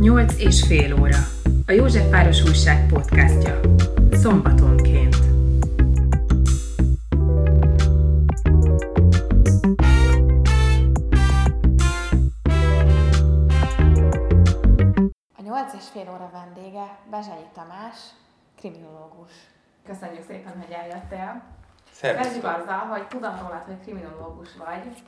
8 és fél óra. A Józsefváros Újság podcastja. Szombatonként. A 8 és fél óra vendége Bezsenyi Tamás, kriminológus. Köszönjük szépen, hogy eljöttél. Kezdjük azzal, hogy tudom rólad, hogy kriminológus vagy.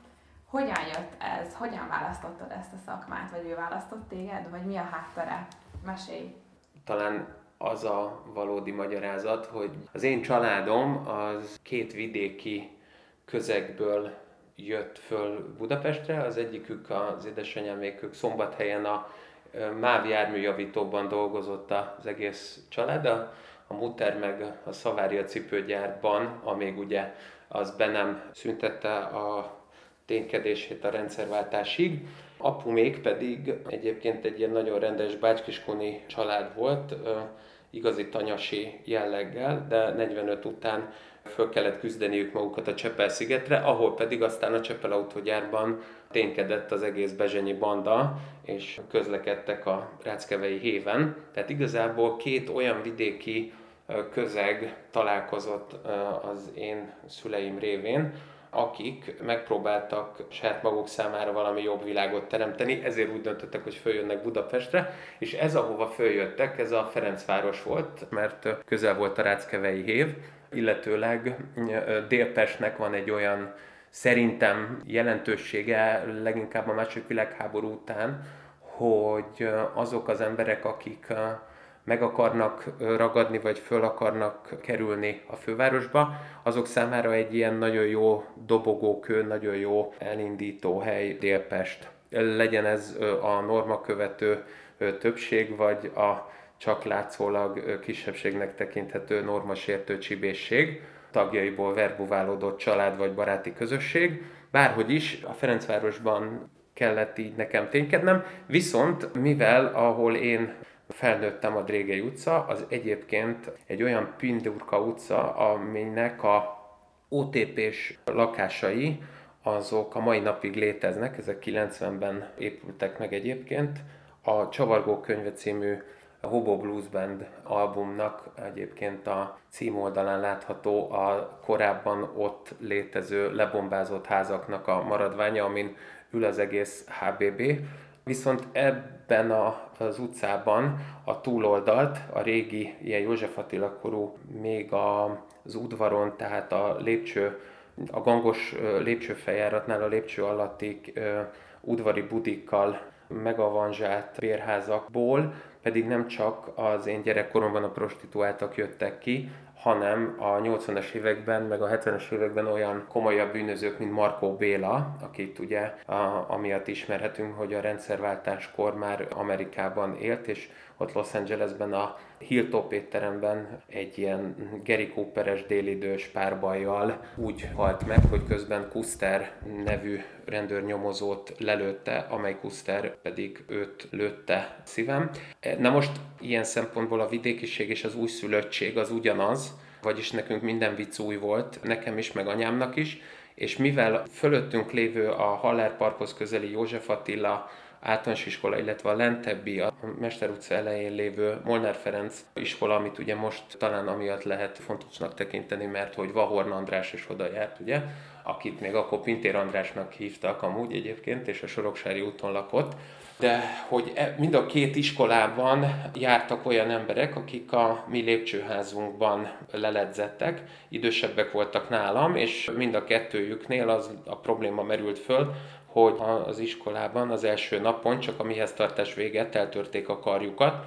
Hogyan jött ez? Hogyan választottad ezt a szakmát? Vagy ő választott téged? Vagy mi a háttere? Mesélj. Talán az a valódi magyarázat, hogy az én családom az két vidéki közegből jött föl Budapestre. Az egyikük az édesanyámékük Szombathelyen a MÁV járműjavítóban dolgozott az egész család, a, a Mutter meg a Szavária cipőgyárban, amíg ugye az be nem szüntette a ténykedését a rendszerváltásig. Apu még pedig egyébként egy ilyen nagyon rendes bácskiskoni család volt, igazi tanyasi jelleggel, de 45 után föl kellett küzdeniük magukat a Csepel-szigetre, ahol pedig aztán a Csepel autógyárban ténykedett az egész bezsenyi banda, és közlekedtek a Ráckevei héven. Tehát igazából két olyan vidéki közeg találkozott az én szüleim révén, akik megpróbáltak saját maguk számára valami jobb világot teremteni, ezért úgy döntöttek, hogy följönnek Budapestre, és ez, ahova följöttek, ez a Ferencváros volt, mert közel volt a Ráckevei hév, illetőleg Délpestnek van egy olyan szerintem jelentősége leginkább a második világháború után, hogy azok az emberek, akik meg akarnak ragadni, vagy föl akarnak kerülni a fővárosba, azok számára egy ilyen nagyon jó dobogókő, nagyon jó elindító hely Délpest. Legyen ez a norma követő többség, vagy a csak látszólag kisebbségnek tekinthető normasértő csibészség, tagjaiból verbuválódott család vagy baráti közösség. Bárhogy is, a Ferencvárosban kellett így nekem ténykednem, viszont mivel ahol én felnőttem a Drégei utca, az egyébként egy olyan Pindurka utca, aminek a OTP-s lakásai, azok a mai napig léteznek, ezek 90-ben épültek meg egyébként. A Csavargó könyve című Hobo Blues Band albumnak egyébként a címoldalán látható a korábban ott létező lebombázott házaknak a maradványa, amin ül az egész HBB. Viszont ebben a, az utcában a túloldalt, a régi ilyen József Attila korú, még a, az udvaron, tehát a lépcső, a gangos lépcsőfeljáratnál a lépcső alatti udvari budikkal megavanzsált bérházakból pedig nem csak az én gyerekkoromban a prostituáltak jöttek ki, hanem a 80-as években, meg a 70-es években olyan komolyabb bűnözők, mint Markó Béla, akit ugye a, amiatt ismerhetünk, hogy a rendszerváltáskor már Amerikában élt, és ott Los Angelesben a Hilltop étteremben egy ilyen Gary Cooperes délidős párbajjal úgy halt meg, hogy közben Kuster nevű rendőrnyomozót lelőtte, amely Kuster pedig őt lőtte szívem. Na most ilyen szempontból a vidékiség és az újszülöttség az ugyanaz, vagyis nekünk minden vicc új volt, nekem is, meg anyámnak is, és mivel fölöttünk lévő a Haller Parkhoz közeli József Attila általános iskola, illetve a lentebbi, a Mester utca elején lévő Molnár Ferenc iskola, amit ugye most talán amiatt lehet fontosnak tekinteni, mert hogy Vahorn András is oda járt, ugye, akit még akkor Pintér Andrásnak hívtak amúgy egyébként, és a Soroksári úton lakott, de hogy e, mind a két iskolában jártak olyan emberek, akik a mi lépcsőházunkban leledzettek, idősebbek voltak nálam, és mind a kettőjüknél az a probléma merült föl, hogy az iskolában az első napon csak a mihez tartás véget eltörték a karjukat,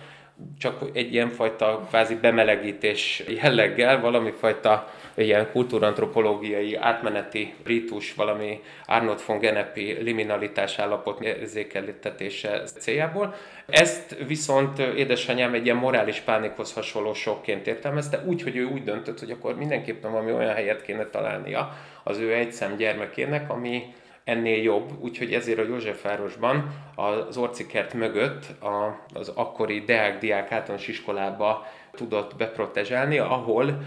csak egy ilyen fajta kvázi bemelegítés jelleggel, valami fajta ilyen kultúrantropológiai átmeneti ritus, valami Arnold von Genepi liminalitás állapot érzékelítetése céljából. Ezt viszont édesanyám egy ilyen morális pánikhoz hasonló sokként értelmezte, úgy, hogy ő úgy döntött, hogy akkor mindenképpen valami olyan helyet kéne találnia az ő egyszem gyermekének, ami ennél jobb, úgyhogy ezért a Józsefvárosban az Orcikert mögött a, az akkori Deák Diák általános iskolába tudott beprotezsálni, ahol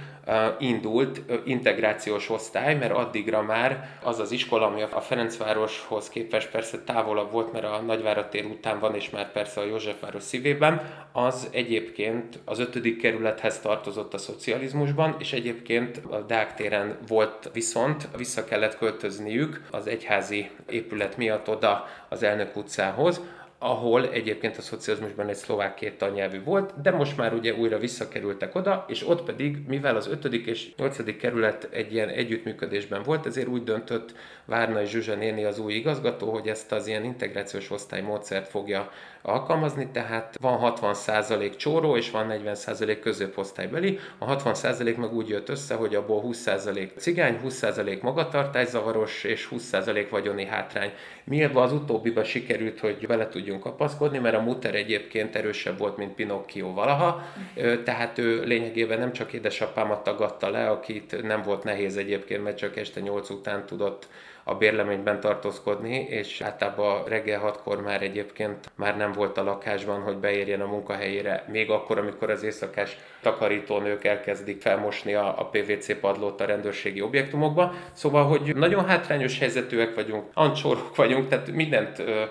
indult integrációs osztály, mert addigra már az az iskola, ami a Ferencvároshoz képest persze távolabb volt, mert a Nagyvárad tér után van, és már persze a Józsefváros szívében, az egyébként az ötödik kerülethez tartozott a szocializmusban, és egyébként a Deák téren volt viszont, vissza kellett költözniük az egyházi épület miatt oda az Elnök utcához, ahol egyébként a szocializmusban egy szlovák két tannyelvű volt, de most már ugye újra visszakerültek oda, és ott pedig, mivel az 5. és 8. kerület egy ilyen együttműködésben volt, ezért úgy döntött Várnai Zsuzsa néni az új igazgató, hogy ezt az ilyen integrációs osztálymódszert fogja alkalmazni, tehát van 60% csóró és van 40% középosztálybeli. A 60% meg úgy jött össze, hogy abból 20% cigány, 20% magatartászavaros és 20% vagyoni hátrány. Milyen az utóbbiba sikerült, hogy bele tudjunk kapaszkodni, mert a muter egyébként erősebb volt, mint Pinocchio valaha, tehát ő lényegében nem csak édesapámat tagadta le, akit nem volt nehéz egyébként, mert csak este 8 után tudott a bérleményben tartózkodni, és általában reggel hatkor már egyébként már nem volt a lakásban, hogy beérjen a munkahelyére, még akkor, amikor az éjszakás takarítónők elkezdik felmosni a, a PVC padlót a rendőrségi objektumokba. Szóval, hogy nagyon hátrányos helyzetűek vagyunk, ancsorok vagyunk, tehát mindent ö,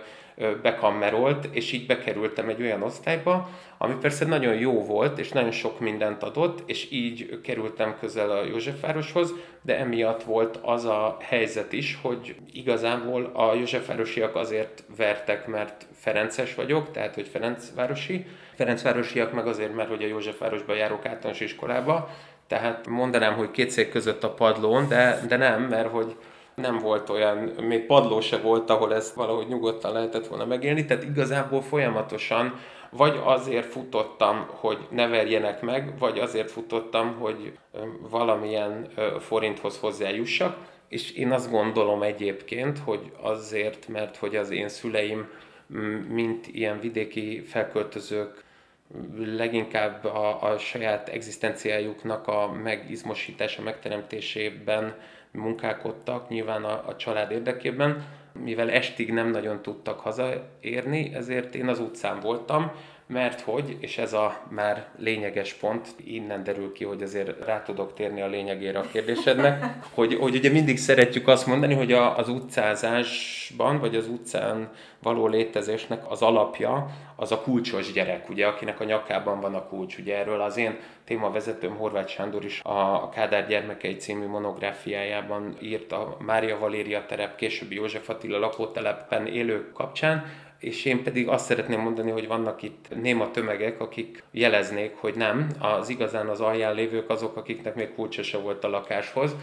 bekammerolt, és így bekerültem egy olyan osztályba, ami persze nagyon jó volt, és nagyon sok mindent adott, és így kerültem közel a Józsefvároshoz, de emiatt volt az a helyzet is, hogy igazából a Józsefvárosiak azért vertek, mert Ferences vagyok, tehát hogy Ferencvárosi, Ferencvárosiak meg azért, mert hogy a Józsefvárosba járok általános iskolába, tehát mondanám, hogy két szék között a padlón, de, de nem, mert hogy nem volt olyan, még padló se volt, ahol ezt valahogy nyugodtan lehetett volna megélni, tehát igazából folyamatosan vagy azért futottam, hogy ne verjenek meg, vagy azért futottam, hogy valamilyen forinthoz hozzájussak, és én azt gondolom egyébként, hogy azért, mert hogy az én szüleim, mint ilyen vidéki felköltözők, leginkább a, a saját egzisztenciájuknak a megizmosítása, megteremtésében munkálkodtak, nyilván a, a család érdekében, mivel estig nem nagyon tudtak hazaérni, ezért én az utcán voltam, mert hogy, és ez a már lényeges pont, innen derül ki, hogy azért rá tudok térni a lényegére a kérdésednek, hogy, hogy ugye mindig szeretjük azt mondani, hogy a, az utcázásban, vagy az utcán való létezésnek az alapja az a kulcsos gyerek, ugye, akinek a nyakában van a kulcs. Ugye erről az én témavezetőm Horváth Sándor is a Kádár gyermekei című monográfiájában írt a Mária Valéria terep, későbbi József Attila lakótelepen élők kapcsán, és én pedig azt szeretném mondani, hogy vannak itt néma tömegek, akik jeleznék, hogy nem, az igazán az alján lévők azok, akiknek még kulcsa se volt a lakáshoz.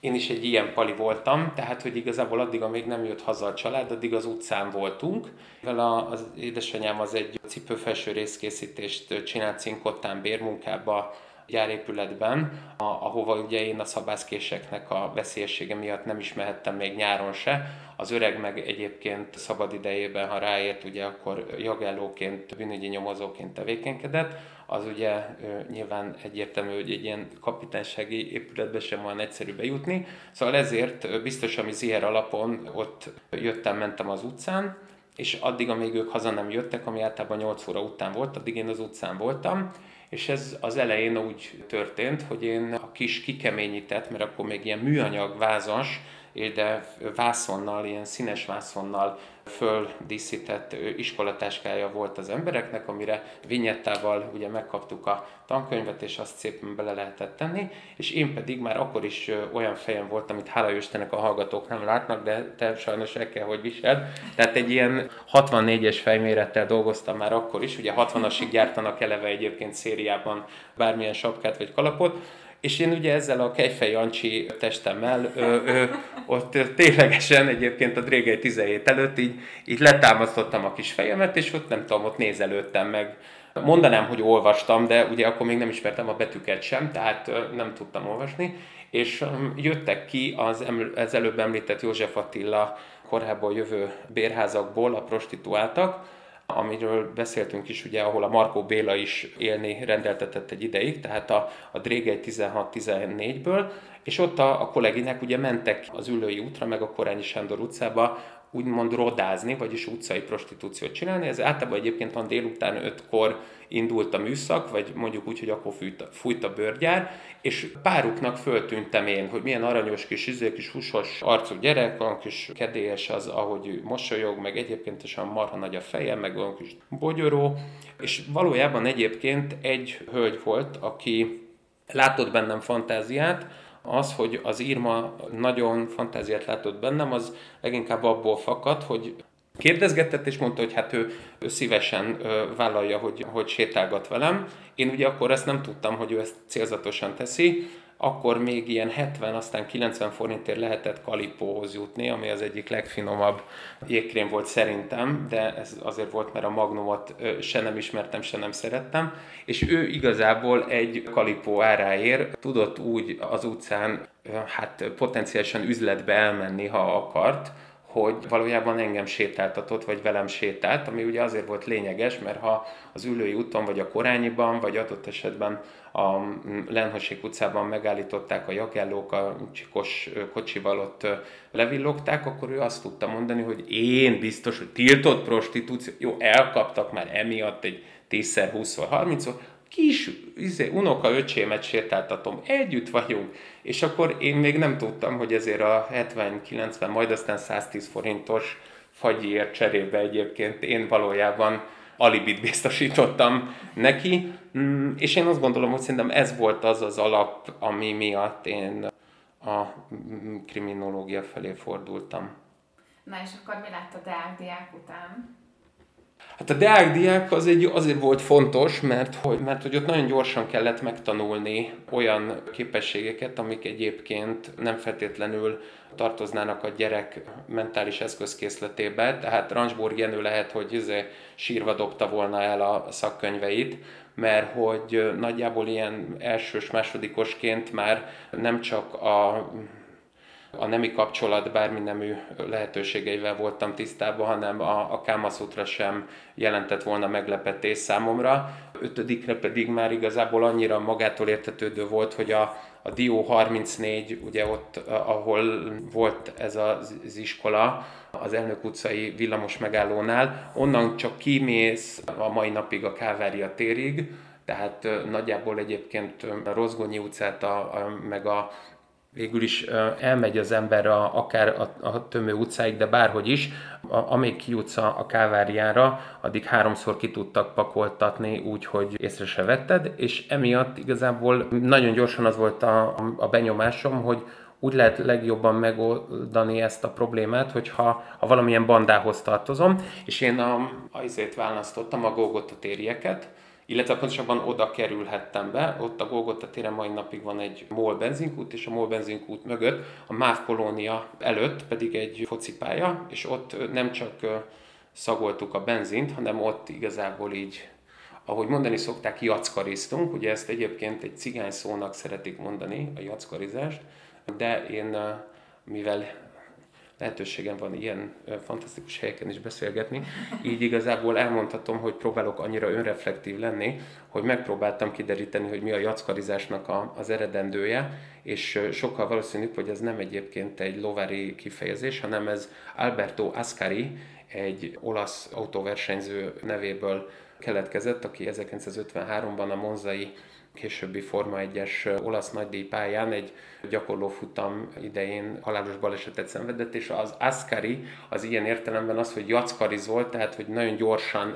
Én is egy ilyen pali voltam, tehát hogy igazából addig, amíg nem jött haza a család, addig az utcán voltunk. Mivel az édesanyám az egy cipőfelső részkészítést csinált cinkottán bérmunkába, gyárépületben, ahova ugye én a szabászkéseknek a veszélyessége miatt nem is mehettem még nyáron se. Az öreg meg egyébként szabad idejében, ha ráért, ugye akkor jogellóként, bűnügyi nyomozóként tevékenykedett, az ugye nyilván egyértelmű, hogy egy ilyen kapitánysági épületbe sem van egyszerű bejutni. Szóval ezért biztos, ami ziher alapon ott jöttem, mentem az utcán, és addig, amíg ők haza nem jöttek, ami általában 8 óra után volt, addig én az utcán voltam, és ez az elején úgy történt, hogy én a kis kikeményített, mert akkor még ilyen műanyag vázas, de vászonnal, ilyen színes vászonnal földíszített iskolatáskája volt az embereknek, amire vinyettával ugye megkaptuk a tankönyvet, és azt szépen bele lehetett tenni, és én pedig már akkor is olyan fejem volt, amit hála Istennek a hallgatók nem látnak, de te sajnos el kell, hogy viseld. Tehát egy ilyen 64-es fejmérettel dolgoztam már akkor is, ugye 60-asig gyártanak eleve egyébként szériában bármilyen sapkát vagy kalapot, és én ugye ezzel a Kejfej Jancsi testemmel ö, ö, ott ténylegesen egyébként a Drégely 17 előtt így, így letámasztottam a kis fejemet, és ott nem tudom, ott nézelődtem meg. Mondanám, hogy olvastam, de ugye akkor még nem ismertem a betűket sem, tehát nem tudtam olvasni, és jöttek ki az, az előbb említett József Attila korábban jövő bérházakból a prostituáltak, amiről beszéltünk is, ugye, ahol a Markó Béla is élni rendeltetett egy ideig, tehát a, a Drégely 16-14-ből, és ott a, a kolléginek ugye mentek az Ülői útra, meg a Korányi Sándor utcába úgymond rodázni, vagyis utcai prostitúciót csinálni. Ez általában egyébként van délután ötkor indult a műszak, vagy mondjuk úgy, hogy akkor fújt, fújt a bőrgyár, és páruknak föltűntem én, hogy milyen aranyos kis, izé, kis húsos arcú gyerek, olyan kis kedélyes az, ahogy ő mosolyog, meg egyébként is olyan marha nagy a feje, meg olyan kis bogyoró, és valójában egyébként egy hölgy volt, aki látott bennem fantáziát, az, hogy az írma nagyon fantáziát látott bennem, az leginkább abból fakad, hogy kérdezgetett, és mondta, hogy hát ő, ő szívesen ö, vállalja, hogy, hogy sétálgat velem. Én ugye akkor ezt nem tudtam, hogy ő ezt célzatosan teszi, akkor még ilyen 70, aztán 90 forintért lehetett kalipóhoz jutni, ami az egyik legfinomabb jégkrém volt szerintem, de ez azért volt, mert a Magnumot se nem ismertem, se nem szerettem, és ő igazából egy kalipó áráért tudott úgy az utcán hát potenciálisan üzletbe elmenni, ha akart, hogy valójában engem sétáltatott, vagy velem sétált, ami ugye azért volt lényeges, mert ha az ülői úton, vagy a Korányiban, vagy adott esetben a Lenhossék utcában megállították a jagellók, a csikos kocsival ott levillogták, akkor ő azt tudta mondani, hogy én biztos, hogy tiltott prostitúció, jó, elkaptak már emiatt egy 10-szer, 20-szor, 30-szor, kis izé, unoka öcsémet sétáltatom, együtt vagyunk, és akkor én még nem tudtam, hogy ezért a 70-90, majd aztán 110 forintos fagyiért cserébe egyébként én valójában alibit biztosítottam neki, mm, és én azt gondolom, hogy szerintem ez volt az az alap, ami miatt én a kriminológia felé fordultam. Na és akkor mi lett a Deák diák után? Hát a Deák diák az egy, azért volt fontos, mert hogy, mert hogy ott nagyon gyorsan kellett megtanulni olyan képességeket, amik egyébként nem feltétlenül tartoznának a gyerek mentális eszközkészletébe. Tehát Ransburg Jenő lehet, hogy izé sírva dobta volna el a szakkönyveit, mert hogy nagyjából ilyen elsős, másodikosként már nem csak a a nemi kapcsolat bármi nemű lehetőségeivel voltam tisztában, hanem a, a Kámaszutra sem jelentett volna meglepetés számomra. Ötödikre pedig már igazából annyira magától értetődő volt, hogy a, a Dió 34, ugye ott, ahol volt ez az iskola, az Elnök utcai villamos megállónál, onnan csak kimész a mai napig a Kávária térig, tehát nagyjából egyébként a Rozgonyi utcát, a, a, meg a végül is elmegy az ember a, akár a, a Tömő utcáig, de bárhogy is, a, amíg kijutsz a, a Káváriára, addig háromszor ki tudtak pakoltatni úgy, hogy észre se vetted, és emiatt igazából nagyon gyorsan az volt a, a benyomásom, hogy úgy lehet legjobban megoldani ezt a problémát, hogyha ha valamilyen bandához tartozom, és én a, azért választottam a Golgotha térieket, illetve pontosabban oda kerülhettem be, ott a Golgotha téren mai napig van egy MOL benzinkút, és a MOL benzinkút mögött, a MÁV kolónia előtt pedig egy focipálya, és ott nem csak szagoltuk a benzint, hanem ott igazából így, ahogy mondani szokták, jackariztunk, ugye ezt egyébként egy cigány szónak szeretik mondani, a jackarizást, de én, mivel lehetőségem van ilyen fantasztikus helyeken is beszélgetni. Így igazából elmondhatom, hogy próbálok annyira önreflektív lenni, hogy megpróbáltam kideríteni, hogy mi a jackarizásnak a, az eredendője, és sokkal valószínűbb, hogy ez nem egyébként egy lovári kifejezés, hanem ez Alberto Ascari, egy olasz autóversenyző nevéből keletkezett, aki 1953-ban a Monzai későbbi Forma 1-es olasz nagydíj pályán egy gyakorlófutam idején halálos balesetet szenvedett, és az Ascari az ilyen értelemben az, hogy jackarizolt, tehát hogy nagyon gyorsan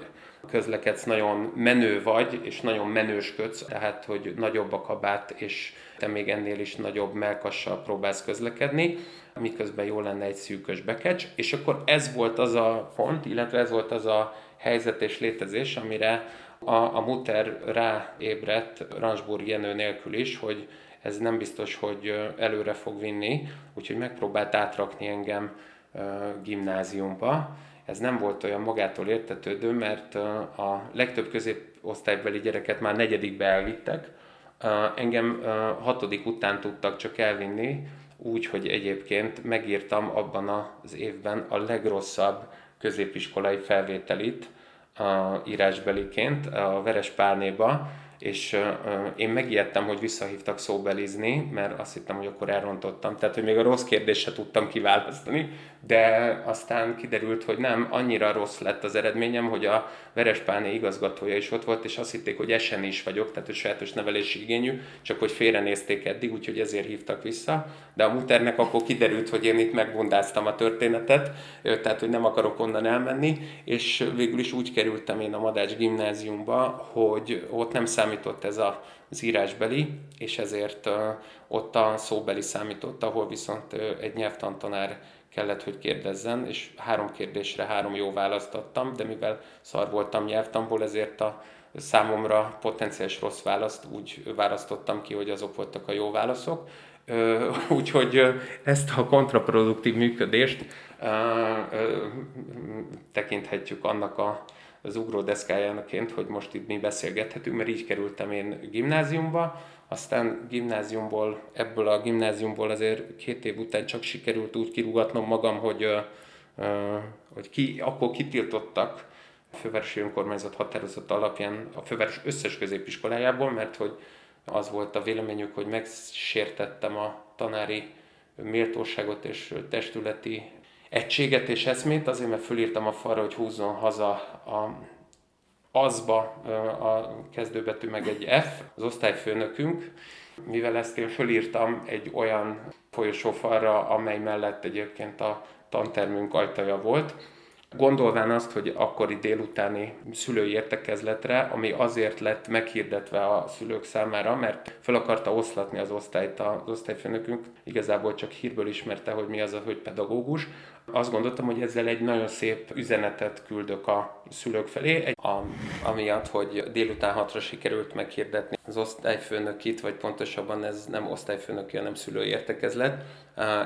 közlekedsz, nagyon menő vagy, és nagyon menősködsz, tehát hogy nagyobb a kabát, és te még ennél is nagyobb melkassal próbálsz közlekedni, miközben jó lenne egy szűkös bekecs, és akkor ez volt az a pont, illetve ez volt az a helyzet és létezés, amire a, a muter ráébredt Ransburg Jenő nélkül is, hogy ez nem biztos, hogy előre fog vinni, úgyhogy megpróbált átrakni engem gimnáziumba. Ez nem volt olyan magától értetődő, mert a legtöbb középosztálybeli gyereket már negyedikbe elvittek, engem hatodik után tudtak csak elvinni, úgy, hogy egyébként megírtam abban az évben a legrosszabb középiskolai felvételit, a írásbeliként a Veres Pálnéba, és én megijedtem, hogy visszahívtak szóbelizni, mert azt hittem, hogy akkor elrontottam. Tehát, hogy még a rossz kérdést se tudtam kiválasztani, de aztán kiderült, hogy nem, annyira rossz lett az eredményem, hogy a Verespáné igazgatója is ott volt, és azt hitték, hogy esen is vagyok, tehát hogy sajátos nevelési igényű, csak hogy félrenézték eddig, úgyhogy ezért hívtak vissza. De a muternek akkor kiderült, hogy én itt megbundáztam a történetet, tehát hogy nem akarok onnan elmenni, és végül is úgy kerültem én a Madács gimnáziumba, hogy ott nem számított ez a, az írásbeli, és ezért ott a szóbeli számított, ahol viszont egy nyelvtantanár kellett, hogy kérdezzen, és három kérdésre három jó választ adtam, de mivel szar voltam nyelvtamból, ezért a számomra potenciális rossz választ úgy választottam ki, hogy azok voltak a jó válaszok. Úgyhogy ezt a kontraproduktív működést tekinthetjük annak a, az ugródeszkájánaként, hogy most itt mi beszélgethetünk, mert így kerültem én gimnáziumba, aztán gimnáziumból, ebből a gimnáziumból azért két év után csak sikerült úgy kirúgatnom magam, hogy, hogy ki, akkor kitiltottak a fővárosi önkormányzat határozata alapján a főváros összes középiskolájából, mert hogy az volt a véleményük, hogy megsértettem a tanári méltóságot és testületi egységet és eszmét, azért mert fölírtam a falra, hogy húzzon haza a azba a kezdőbetű meg egy F, az osztályfőnökünk, mivel ezt én fölírtam egy olyan folyosófalra, amely mellett egyébként a tantermünk ajtaja volt, Gondolván azt, hogy akkori délutáni szülői értekezletre, ami azért lett meghirdetve a szülők számára, mert fel akarta oszlatni az osztályt az osztályfőnökünk, igazából csak hírből ismerte, hogy mi az hogy pedagógus. Azt gondoltam, hogy ezzel egy nagyon szép üzenetet küldök a szülők felé, egy, a, amiatt, hogy délután hatra sikerült meghirdetni az osztályfőnökit, vagy pontosabban ez nem osztályfőnöki, hanem szülői értekezlet,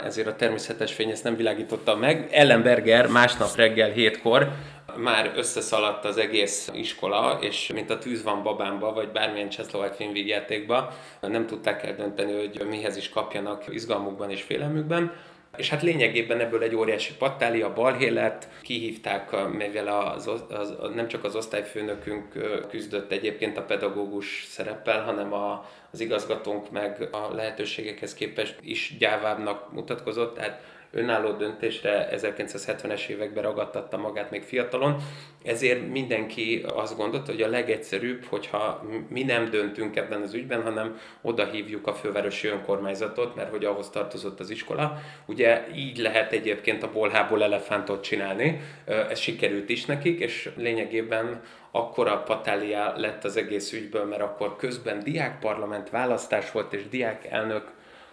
ezért a természetes fény ezt nem világította meg. Ellenberger másnap reggel hétkor már összeszaladt az egész iskola, és mint a tűz van babámba, vagy bármilyen csehszlovák filmvígjátékba, nem tudták eldönteni, hogy mihez is kapjanak izgalmukban és félelmükben. És hát lényegében ebből egy óriási pattáli, a balhé lett, kihívták, mivel az, az, nem csak az osztályfőnökünk küzdött egyébként a pedagógus szereppel, hanem a, az igazgatónk meg a lehetőségekhez képest is gyávábbnak mutatkozott, tehát önálló döntésre 1970-es években ragadtatta magát még fiatalon, ezért mindenki azt gondolta, hogy a legegyszerűbb, hogyha mi nem döntünk ebben az ügyben, hanem oda hívjuk a fővárosi önkormányzatot, mert hogy ahhoz tartozott az iskola. Ugye így lehet egyébként a bolhából elefántot csinálni, ez sikerült is nekik, és lényegében akkora patália lett az egész ügyből, mert akkor közben diákparlament választás volt, és diák elnök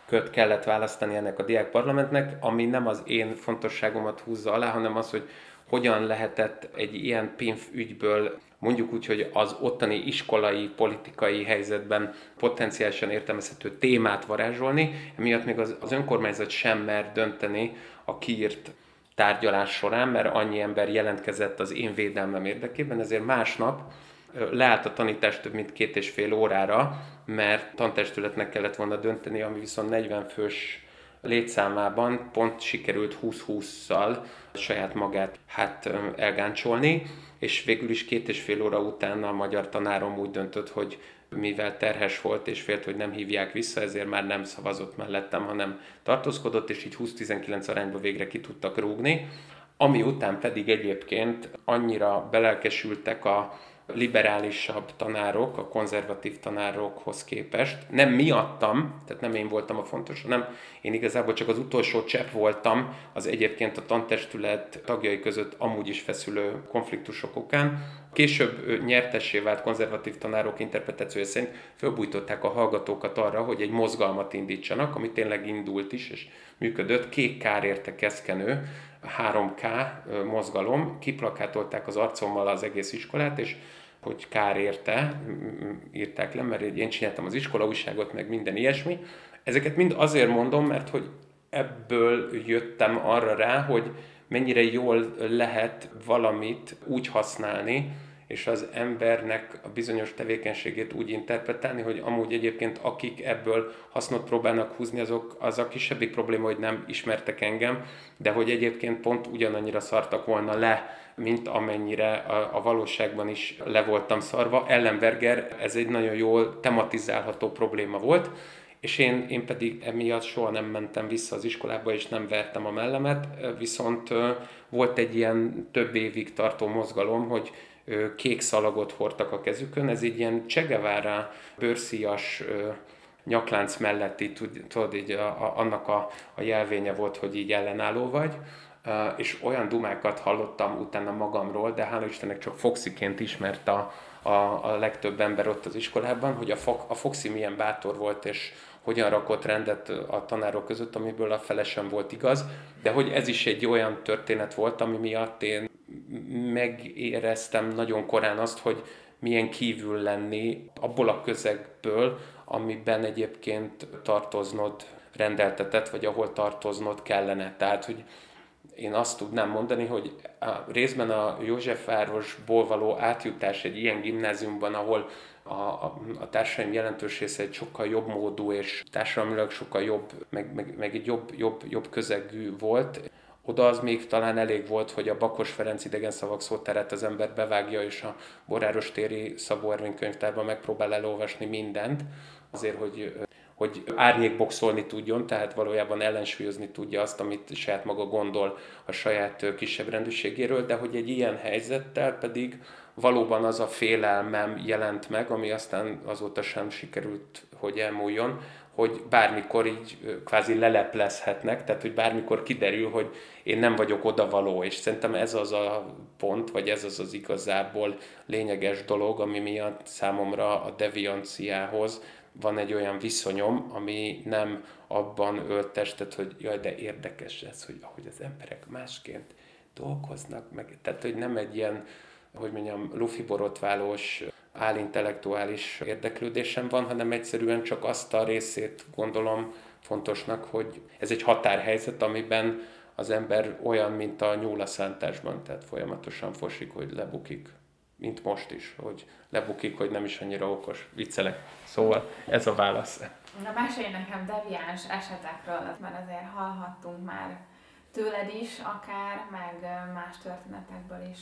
köt kellett választani ennek a diákparlamentnek, ami nem az én fontosságomat húzza alá, hanem az, hogy hogyan lehetett egy ilyen pénz ügyből mondjuk úgy, hogy az ottani iskolai, politikai helyzetben potenciálisan értelmezhető témát varázsolni, emiatt még az, az önkormányzat sem mer dönteni a kiírt tárgyalás során, mert annyi ember jelentkezett az én védelmem érdekében, ezért másnap leállt a tanítás több mint két és fél órára, mert tantestületnek kellett volna dönteni, ami viszont 40 fős létszámában pont sikerült 20-20-szal saját magát hát elgáncsolni, és végül is két és fél óra után a magyar tanárom úgy döntött, hogy mivel terhes volt és félt, hogy nem hívják vissza, ezért már nem szavazott mellettem, hanem tartózkodott, és így 20-19 arányba végre ki tudtak rúgni. Ami után pedig egyébként annyira belelkesültek a liberálisabb tanárok, a konzervatív tanárokhoz képest. Nem miattam, tehát nem én voltam a fontos, hanem én igazából csak az utolsó csepp voltam az egyébként a tantestület tagjai között amúgy is feszülő konfliktusok okán. Később nyertessé vált konzervatív tanárok interpretációja szerint fölbújtották a hallgatókat arra, hogy egy mozgalmat indítsanak, ami tényleg indult is, és működött. Kék kár érte keszkenő, 3K mozgalom, kiplakátolták az arcommal az egész iskolát, és hogy kár érte, írták le, mert én csináltam az iskola újságot, meg minden ilyesmi. Ezeket mind azért mondom, mert hogy ebből jöttem arra rá, hogy mennyire jól lehet valamit úgy használni, és az embernek a bizonyos tevékenységét úgy interpretálni, hogy amúgy egyébként akik ebből hasznot próbálnak húzni, azok az a kisebbik probléma, hogy nem ismertek engem, de hogy egyébként pont ugyanannyira szartak volna le, mint amennyire a, a valóságban is le voltam szarva. Ellenberger, ez egy nagyon jól tematizálható probléma volt, és én, én pedig emiatt soha nem mentem vissza az iskolába, és nem vertem a mellemet, viszont volt egy ilyen több évig tartó mozgalom, hogy kék szalagot hordtak a kezükön, ez egy ilyen Csegevára bőrszíjas nyaklánc melletti, tudod, így a, a, annak a, a jelvénye volt, hogy így ellenálló vagy, és olyan dumákat hallottam utána magamról, de hála Istennek csak Foxiként ismert a, a, a legtöbb ember ott az iskolában, hogy a, Fo, a Foxi milyen bátor volt, és hogyan rakott rendet a tanárok között, amiből a felesem volt igaz, de hogy ez is egy olyan történet volt, ami miatt én megéreztem nagyon korán azt, hogy milyen kívül lenni abból a közegből, amiben egyébként tartoznod rendeltetett, vagy ahol tartoznod kellene. Tehát, hogy én azt tudnám mondani, hogy a, részben a Józsefvárosból való átjutás egy ilyen gimnáziumban, ahol a, a, a társadalmi jelentős része egy sokkal jobb módú és társadalmilag sokkal jobb, meg, meg, meg egy jobb, jobb, jobb közegű volt. Oda az még talán elég volt, hogy a Bakos Ferenc idegen szavak szótárát az ember bevágja, és a Boráros téri Szabó Ervin könyvtárban megpróbál elolvasni mindent, azért, hogy hogy árnyékboxolni tudjon, tehát valójában ellensúlyozni tudja azt, amit saját maga gondol a saját kisebb rendőrségéről, de hogy egy ilyen helyzettel pedig valóban az a félelmem jelent meg, ami aztán azóta sem sikerült, hogy elmúljon, hogy bármikor így kvázi leleplezhetnek, tehát hogy bármikor kiderül, hogy én nem vagyok odavaló, és szerintem ez az a pont, vagy ez az az igazából lényeges dolog, ami miatt számomra a devianciához van egy olyan viszonyom, ami nem abban öltestet, hogy jaj, de érdekes ez, hogy ahogy az emberek másként dolgoznak, meg, tehát hogy nem egy ilyen, hogy mondjam, lufi borotválós, álintellektuális érdeklődésem van, hanem egyszerűen csak azt a részét gondolom fontosnak, hogy ez egy határhelyzet, amiben az ember olyan, mint a nyúl a szántásban, tehát folyamatosan fosik, hogy lebukik mint most is, hogy lebukik, hogy nem is annyira okos. Viccelek. Szóval ez a válasz. Na mesélj nekem deviáns esetekről, mert azért hallhattunk már tőled is akár, meg más történetekből is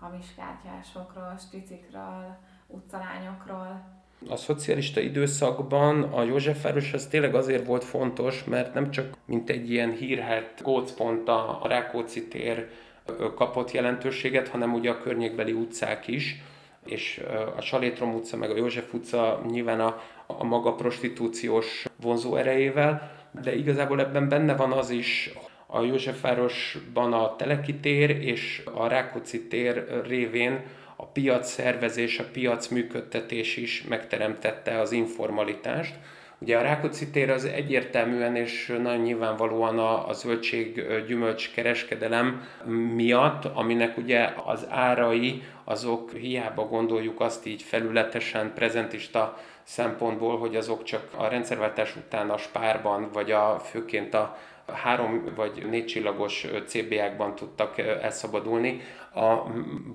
hamis kártyásokról, stricikről, utcalányokról. A szocialista időszakban a Józsefváros az tényleg azért volt fontos, mert nem csak mint egy ilyen hírhet gócpont a Rákóczi tér kapott jelentőséget, hanem ugye a környékbeli utcák is, és a Salétrom utca, meg a József utca nyilván a, a maga prostitúciós vonzó erejével, de igazából ebben benne van az is, a Józsefvárosban a Teleki tér és a Rákóczi tér révén a piac szervezés, a piac működtetés is megteremtette az informalitást, Ugye a Rákóczi tér az egyértelműen és nagyon nyilvánvalóan a, a zöldség-gyümölcs kereskedelem miatt, aminek ugye az árai azok hiába gondoljuk azt így felületesen, prezentista szempontból, hogy azok csak a rendszerváltás után a spárban, vagy a főként a három vagy négy csillagos CBA-kban tudtak elszabadulni. A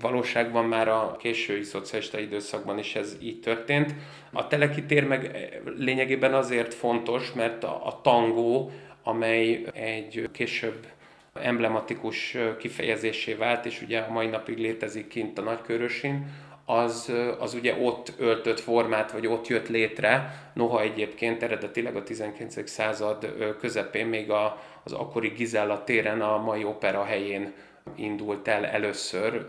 valóságban már a késői szocialista időszakban is ez így történt. A teleki tér meg lényegében azért fontos, mert a, a tangó, amely egy később emblematikus kifejezésé vált, és ugye a mai napig létezik kint a Nagykörösin, az, az ugye ott öltött formát, vagy ott jött létre, noha egyébként eredetileg a 19. század közepén még a, az akkori Gizella téren, a mai opera helyén indult el először,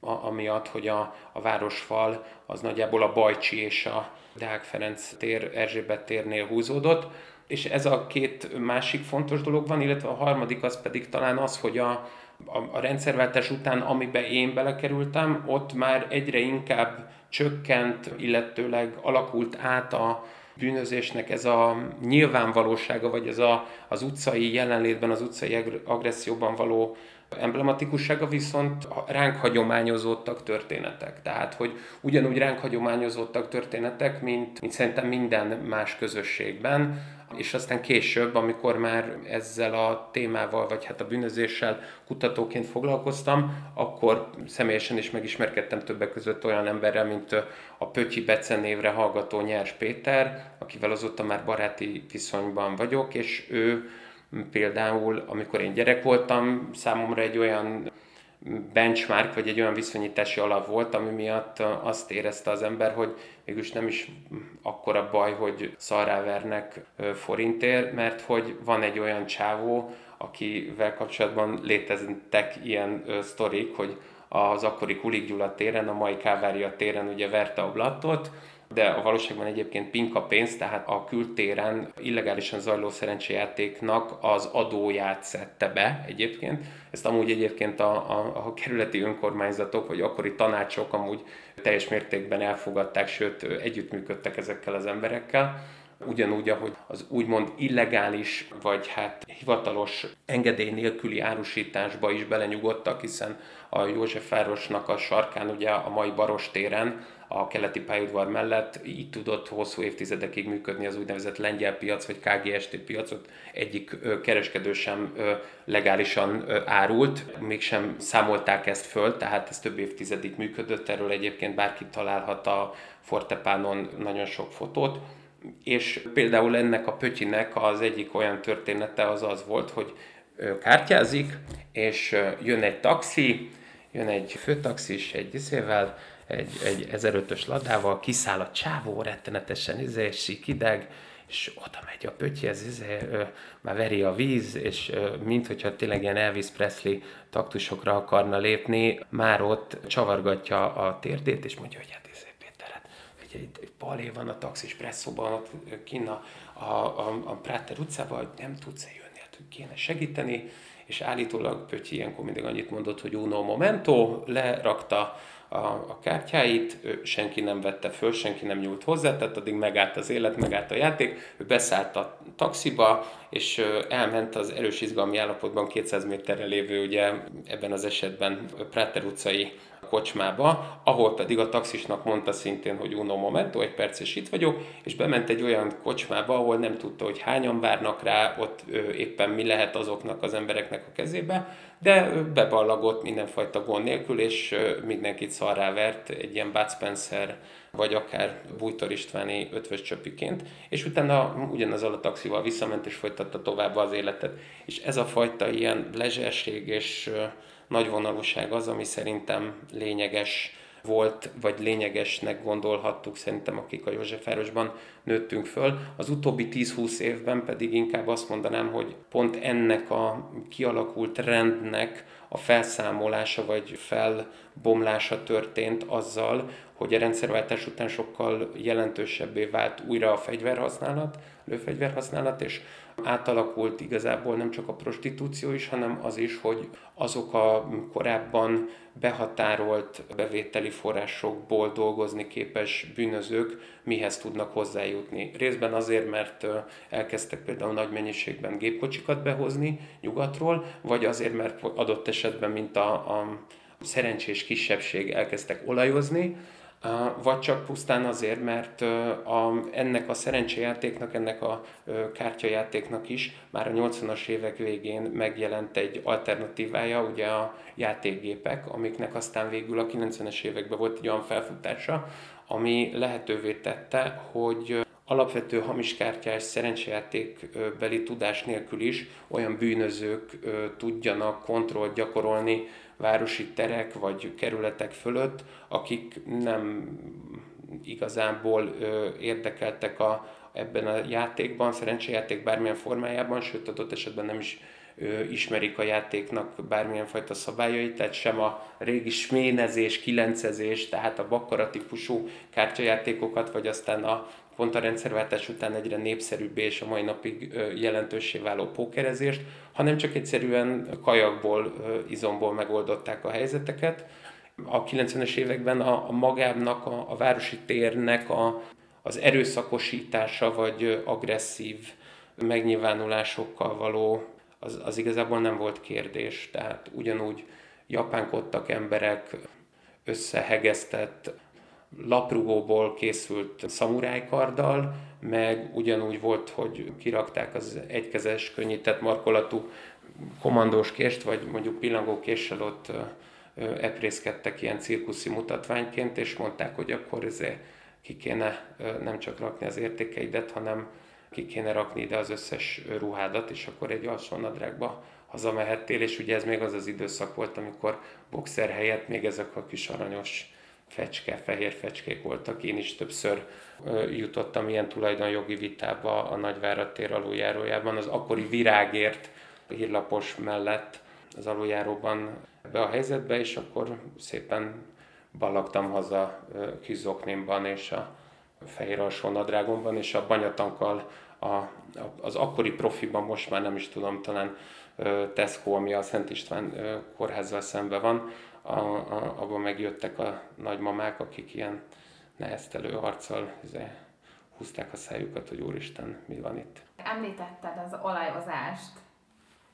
amiatt, hogy a, a városfal az nagyjából a Bajcsi és a Deák Ferenc tér, Erzsébet térnél húzódott, és ez a két másik fontos dolog van, illetve a harmadik az pedig talán az, hogy a, a, a rendszerváltás után, amiben én belekerültem, ott már egyre inkább csökkent, illetőleg alakult át a bűnözésnek ez a nyilvánvalósága, vagy ez a, az utcai jelenlétben, az utcai agresszióban való emblematikussága viszont ránk hagyományozottak történetek. Tehát, hogy ugyanúgy ránk hagyományozottak történetek, mint, mint szerintem minden más közösségben, és aztán később, amikor már ezzel a témával, vagy hát a bűnözéssel kutatóként foglalkoztam, akkor személyesen is megismerkedtem többek között olyan emberrel, mint a Pötyi Bece névre hallgató Nyers Péter, akivel azóta már baráti viszonyban vagyok, és ő például, amikor én gyerek voltam, számomra egy olyan benchmark, vagy egy olyan viszonyítási alap volt, ami miatt azt érezte az ember, hogy mégis nem is akkora baj, hogy szarrávernek forintért, mert hogy van egy olyan csávó, akivel kapcsolatban léteztek ilyen sztorik, hogy az akkori Kulik Gyula téren, a mai Kávária téren ugye verte a blattot, de a valóságban egyébként pinka pénz, tehát a kültéren illegálisan zajló szerencséjátéknak az adóját szedte be egyébként. Ezt amúgy egyébként a, a, a kerületi önkormányzatok vagy akkori tanácsok amúgy teljes mértékben elfogadták, sőt együttműködtek ezekkel az emberekkel ugyanúgy, ahogy az úgymond illegális, vagy hát hivatalos engedély nélküli árusításba is belenyugodtak, hiszen a Józsefvárosnak a sarkán, ugye a mai Baros téren, a keleti pályaudvar mellett így tudott hosszú évtizedekig működni az úgynevezett lengyel piac, vagy KGST piacot. Egyik kereskedő sem legálisan árult, mégsem számolták ezt föl, tehát ez több évtizedig működött, erről egyébként bárki találhat a Fortepánon nagyon sok fotót. És például ennek a Pötyinek az egyik olyan története az az volt, hogy kártyázik, és jön egy taxi, jön egy főtaxis egy iszével, egy, egy 1005-ös ladával, kiszáll a csávó rettenetesen, izé, sikideg, és oda megy a pöttyhez, izé, ö, már veri a víz, és ö, mint hogyha tényleg ilyen Elvis Presley taktusokra akarna lépni, már ott csavargatja a térdét, és mondja, hogy hát izé, Péter, hát egy, egy palé van a taxis presszóban, ott kinn a, a, a, a Prater utcában, hogy nem tudsz jönni, hát kéne segíteni, és állítólag Pötyi ilyenkor mindig annyit mondott, hogy uno momento, lerakta a, a kártyáit, ő, senki nem vette föl, senki nem nyúlt hozzá, tehát addig megállt az élet, megállt a játék, ő beszállt a taxiba, és elment az erős izgalmi állapotban 200 méterre lévő, ugye ebben az esetben Prater utcai kocsmába, ahol pedig a taxisnak mondta szintén, hogy uno momento, egy perc és itt vagyok, és bement egy olyan kocsmába, ahol nem tudta, hogy hányan várnak rá, ott éppen mi lehet azoknak az embereknek a kezébe, de beballagott mindenfajta gond nélkül, és mindenkit szarrá vert egy ilyen Bud Spencer vagy akár Bújtor Istváni ötvös csöpiként, és utána ugyanazzal a taxival visszament és folytatta tovább az életet. És ez a fajta ilyen lezserség és nagyvonalúság az, ami szerintem lényeges volt, vagy lényegesnek gondolhattuk szerintem, akik a Józsefvárosban nőttünk föl. Az utóbbi 10-20 évben pedig inkább azt mondanám, hogy pont ennek a kialakult rendnek a felszámolása vagy felbomlása történt azzal, hogy a rendszerváltás után sokkal jelentősebbé vált újra a fegyverhasználat, lőfegyverhasználat, és átalakult igazából nem csak a prostitúció is, hanem az is, hogy azok a korábban behatárolt bevételi forrásokból dolgozni képes bűnözők mihez tudnak hozzájutni. Részben azért, mert elkezdtek például nagy mennyiségben gépkocsikat behozni nyugatról, vagy azért, mert adott esetben, mint a, a szerencsés kisebbség elkezdtek olajozni, vagy csak pusztán azért, mert a, ennek a szerencsejátéknak, ennek a kártyajátéknak is már a 80-as évek végén megjelent egy alternatívája, ugye a játékgépek, amiknek aztán végül a 90-es években volt egy olyan felfutása, ami lehetővé tette, hogy alapvető hamiskártyás szerencsejátékbeli tudás nélkül is olyan bűnözők tudjanak kontrollt gyakorolni városi terek vagy kerületek fölött, akik nem igazából érdekeltek a, ebben a játékban, szerencsejáték bármilyen formájában, sőt adott esetben nem is ismerik a játéknak bármilyen fajta szabályait, tehát sem a régi sménezés, kilencezés, tehát a bakkara típusú kártyajátékokat, vagy aztán a pont a rendszerváltás után egyre népszerűbbé és a mai napig jelentőssé váló pókerezést, hanem csak egyszerűen kajakból, izomból megoldották a helyzeteket. A 90-es években a, a magábnak, a, a városi térnek a, az erőszakosítása vagy agresszív megnyilvánulásokkal való, az, az igazából nem volt kérdés. Tehát ugyanúgy japánkodtak emberek, összehegeztett laprugóból készült szamurájkarddal, meg ugyanúgy volt, hogy kirakták az egykezes könnyített markolatú komandós kést, vagy mondjuk pillangó késsel ott eprészkedtek ilyen cirkuszi mutatványként, és mondták, hogy akkor ezért ki kéne nem csak rakni az értékeidet, hanem ki kéne rakni ide az összes ruhádat, és akkor egy alsónadrágba hazamehettél, és ugye ez még az az időszak volt, amikor boxer helyett még ezek a kis aranyos fecske, fehér fecskék voltak. Én is többször jutottam ilyen tulajdonjogi vitába a Nagyvárad tér aluljárójában, az akkori virágért hírlapos mellett az aluljáróban be a helyzetbe, és akkor szépen ballagtam haza kizoknémban és a fehér alsó nadrágomban, és a banyatankkal a, a, az akkori profiban, most már nem is tudom, talán Tesco, ami a Szent István kórházzal szembe van, a, a, abban megjöttek a nagymamák, akik ilyen neheztelő arccal izé, húzták a szájukat, hogy úristen, mi van itt. Említetted az olajozást.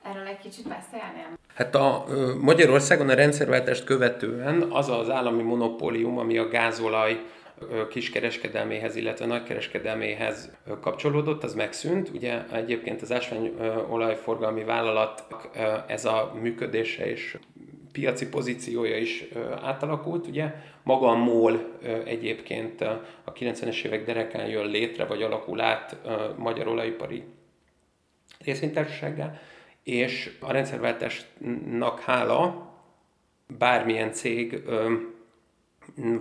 Erről egy kicsit beszélnél? Hát a Magyarországon a rendszerváltást követően az az állami monopólium, ami a gázolaj kiskereskedelméhez, illetve nagykereskedelméhez kapcsolódott, az megszűnt. Ugye egyébként az ásványolajforgalmi vállalat ez a működése és piaci pozíciója is átalakult. Ugye maga a MOL egyébként a 90-es évek derekán jön létre, vagy alakul át Magyar Olajipari részvénytársasággá, és a rendszerváltásnak hála bármilyen cég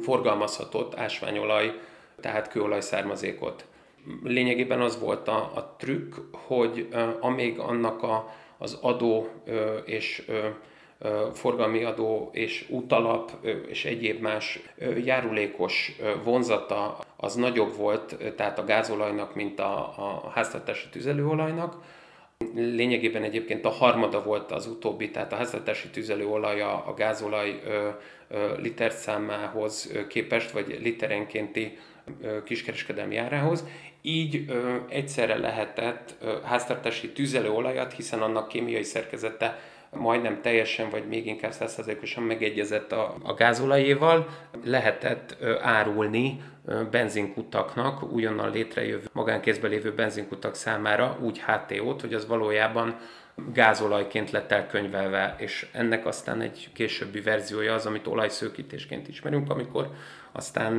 forgalmazhatott ásványolaj, tehát kőolaj származékot. Lényegében az volt a, a trükk, hogy amíg annak a, az adó és forgalmi adó és útalap és egyéb más járulékos vonzata az nagyobb volt, tehát a gázolajnak, mint a, a háztartási tüzelőolajnak. Lényegében egyébként a harmada volt az utóbbi, tehát a háztartási tüzelőolaja a gázolaj literszámához képest, vagy literenkénti kiskereskedelmi árához. Így egyszerre lehetett háztartási tüzelőolajat, hiszen annak kémiai szerkezete majdnem teljesen, vagy még inkább százszerzékosan megegyezett a, a gázolajéval, lehetett árulni benzinkutaknak, újonnan létrejövő magánkézben lévő benzinkutak számára úgy HTO-t, hogy az valójában gázolajként lett elkönyvelve, és ennek aztán egy későbbi verziója az, amit olajszőkítésként ismerünk, amikor aztán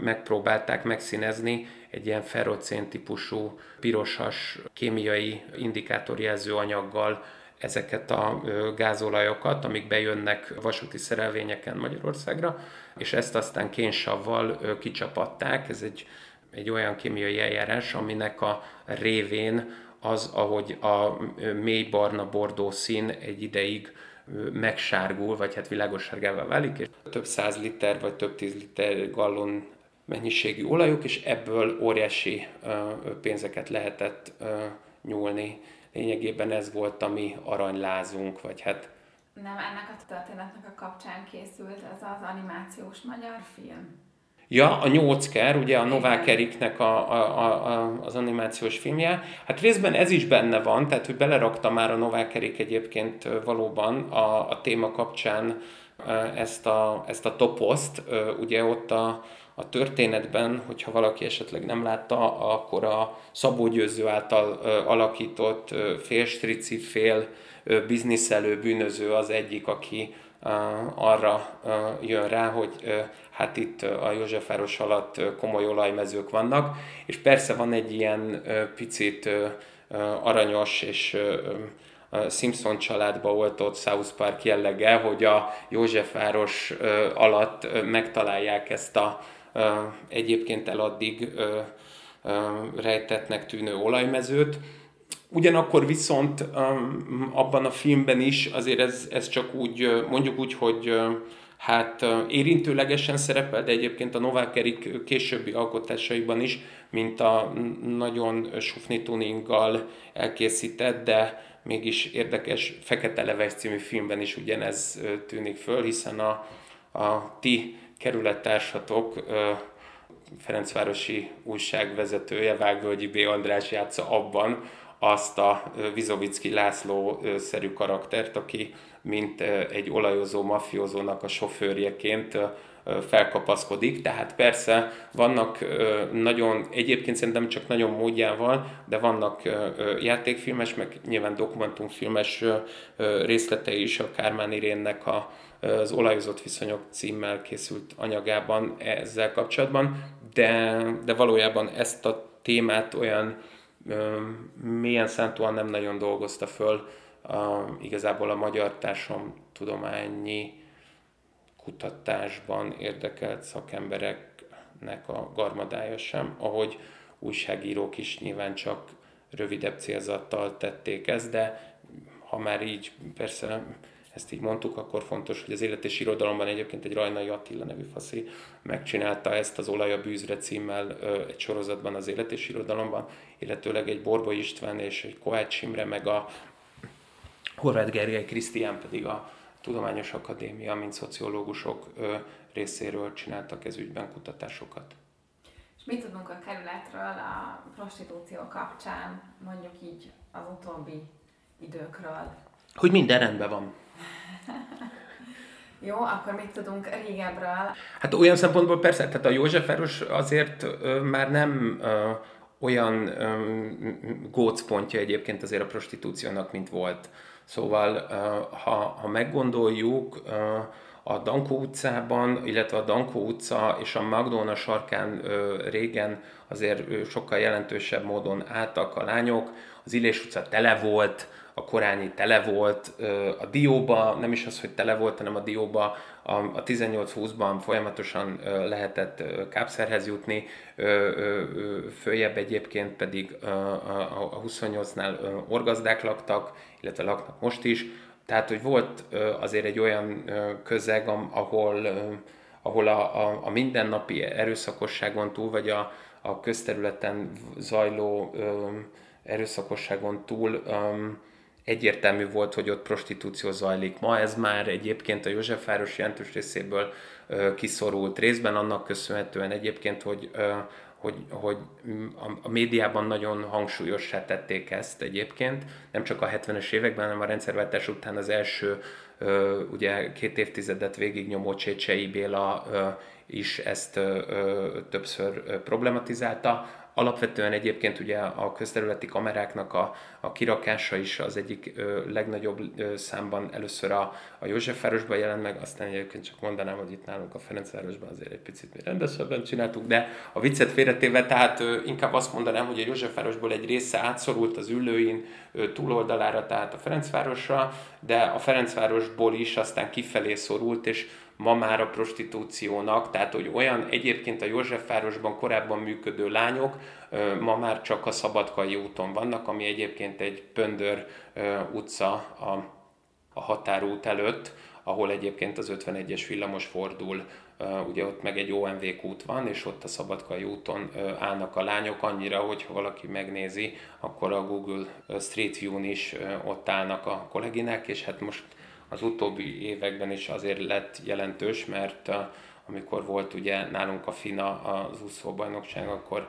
megpróbálták megszínezni egy ilyen ferrocén típusú pirosas kémiai indikátorjelző anyaggal ezeket a gázolajokat, amik bejönnek vasúti szerelvényeken Magyarországra, és ezt aztán kénsavval kicsapatták. Ez egy, egy olyan kémiai eljárás, aminek a révén az, ahogy a mély barna bordó szín egy ideig megsárgul, vagy hát világossárgává válik, és több száz liter vagy több tíz liter gallon mennyiségű olajok, és ebből óriási pénzeket lehetett nyúlni lényegében ez volt a mi aranylázunk, vagy hát... Nem, ennek a történetnek a kapcsán készült ez az animációs magyar film. Ja, a Nyócker, ugye a Novák Eriknek a, a, a, az animációs filmje. Hát részben ez is benne van, tehát hogy belerakta már a Novák Erik egyébként valóban a, a téma kapcsán ezt a, ezt a toposzt. Ugye ott a, a történetben, hogyha valaki esetleg nem látta, akkor a Szabó Győző által alakított fél strici, fél bizniszelő bűnöző az egyik, aki arra jön rá, hogy hát itt a Józsefváros alatt komoly olajmezők vannak, és persze van egy ilyen picit aranyos és Simpson családba oltott South Park jellege, hogy a Józsefváros alatt megtalálják ezt a egyébként eladdig rejtetnek tűnő olajmezőt. Ugyanakkor viszont abban a filmben is azért ez, ez csak úgy, mondjuk úgy, hogy hát érintőlegesen szerepel, de egyébként a Novák Erik későbbi alkotásaiban is, mint a nagyon sufni tuninggal elkészített, de mégis érdekes Fekete Leves című filmben is ugyanez tűnik föl, hiszen a, a ti kerülettársatok Ferencvárosi újságvezetője, Vágvölgyi B. András játsza abban, azt a Vizovicki László-szerű karaktert, aki mint egy olajozó mafiózónak a sofőrjeként felkapaszkodik. Tehát persze vannak nagyon, egyébként szerintem csak nagyon módjával, de vannak játékfilmes, meg nyilván dokumentumfilmes részletei is a Kármán Irénnek a, az Olajozott Viszonyok címmel készült anyagában ezzel kapcsolatban, de, de valójában ezt a témát olyan mélyen szántóan nem nagyon dolgozta föl a, igazából a magyar tudományi kutatásban érdekelt szakembereknek a garmadája sem, ahogy újságírók is nyilván csak rövidebb célzattal tették ezt, de ha már így persze ezt így mondtuk, akkor fontos, hogy az élet és irodalomban egyébként egy Rajnai Attila nevű faszi megcsinálta ezt az Olaj a bűzre címmel egy sorozatban az élet és irodalomban, illetőleg egy Borba István és egy Kovács Imre, meg a Horváth Gergely Krisztián pedig a Tudományos Akadémia, mint szociológusok részéről csináltak ez ügyben kutatásokat. És mit tudunk a kerületről a prostitúció kapcsán, mondjuk így az utóbbi időkről? Hogy minden rendben van. Jó, akkor mit tudunk régebről? Hát olyan szempontból persze, tehát a Józsefváros azért ö, már nem ö, olyan ö, gócpontja egyébként azért a prostitúciónak, mint volt. Szóval, ha, ha meggondoljuk, a Dankó utcában, illetve a Dankó utca és a Magdona sarkán régen azért sokkal jelentősebb módon álltak a lányok. Az Illés utca tele volt, a Korányi tele volt, a Dióba, nem is az, hogy tele volt, hanem a Dióba a, a 18-20-ban folyamatosan lehetett kápszerhez jutni, följebb egyébként pedig a 28-nál orgazdák laktak, illetve laknak most is, tehát, hogy volt azért egy olyan közeg, ahol, ahol a, a, a mindennapi erőszakosságon túl, vagy a, a közterületen zajló erőszakosságon túl egyértelmű volt, hogy ott prostitúció zajlik. Ma ez már egyébként a Józsefváros jelentős részéből kiszorult részben, annak köszönhetően egyébként, hogy hogy, hogy a, médiában nagyon hangsúlyossá tették ezt egyébként, nem csak a 70-es években, hanem a rendszerváltás után az első ugye két évtizedet végignyomó Csécsei Béla is ezt többször problematizálta. Alapvetően egyébként ugye a közterületi kameráknak a, a kirakása is az egyik ö, legnagyobb ö, számban először a, a Józsefvárosban jelent meg, aztán egyébként csak mondanám, hogy itt nálunk a Ferencvárosban azért egy picit mi rendesebben csináltuk, de a viccet félretéve, tehát ö, inkább azt mondanám, hogy a Józsefvárosból egy része átszorult az ülőin ö, túloldalára, tehát a Ferencvárosra, de a Ferencvárosból is aztán kifelé szorult, és ma már a prostitúciónak, tehát hogy olyan egyébként a Józsefvárosban korábban működő lányok ma már csak a Szabadkai úton vannak, ami egyébként egy Pöndör utca a, a határút előtt, ahol egyébként az 51-es villamos fordul, ugye ott meg egy OMV út van, és ott a Szabadkai úton állnak a lányok. Annyira, hogy ha valaki megnézi, akkor a Google Street View-n is ott állnak a kolléginák, és hát most az utóbbi években is azért lett jelentős, mert amikor volt ugye nálunk a FINA az úszóbajnokság, akkor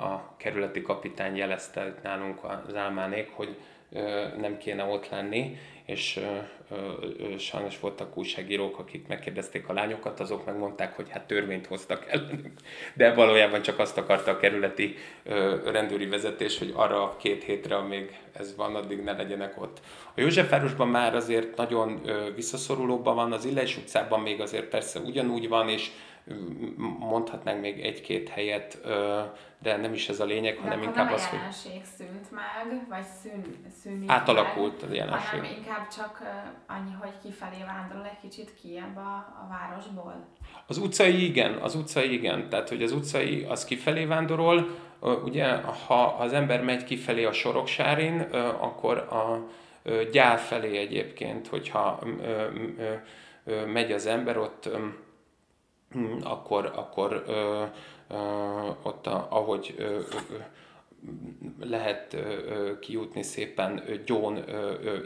a kerületi kapitány jelezte nálunk az álmánék, hogy nem kéne ott lenni, és sajnos voltak újságírók, akik megkérdezték a lányokat, azok megmondták, hogy hát törvényt hoztak ellenük. De valójában csak azt akarta a kerületi rendőri vezetés, hogy arra két hétre, amíg ez van, addig ne legyenek ott. A Józsefvárosban már azért nagyon visszaszorulóban van, az Illés utcában még azért persze ugyanúgy van, és mondhatnánk még egy-két helyet, de nem is ez a lényeg, hanem de inkább az, hogy... jelenség szűnt meg, vagy szűn, szűnik Átalakult meg, a jelenség. Hanem inkább csak annyi, hogy kifelé vándorol egy kicsit kiebb a, a városból? Az utcai igen, az utcai igen. Tehát, hogy az utcai az kifelé vándorol, ugye, ha az ember megy kifelé a Soroksárin, akkor a gyár felé egyébként, hogyha megy az ember, ott akkor, akkor ö, ö, ott, a, ahogy ö, ö, lehet ö, kijutni szépen Gyón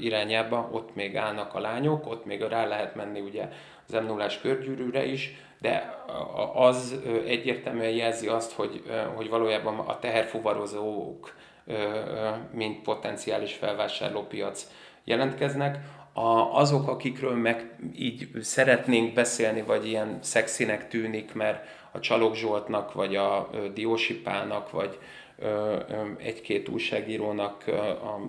irányába, ott még állnak a lányok, ott még rá lehet menni ugye az m 0 körgyűrűre is, de az egyértelműen jelzi azt, hogy, hogy valójában a teherfuvarozók mint potenciális felvásárlópiac jelentkeznek. A, azok, akikről meg így szeretnénk beszélni, vagy ilyen szexinek tűnik, mert a Csalog Zsoltnak, vagy a Diósi Pálnak, vagy egy-két újságírónak a,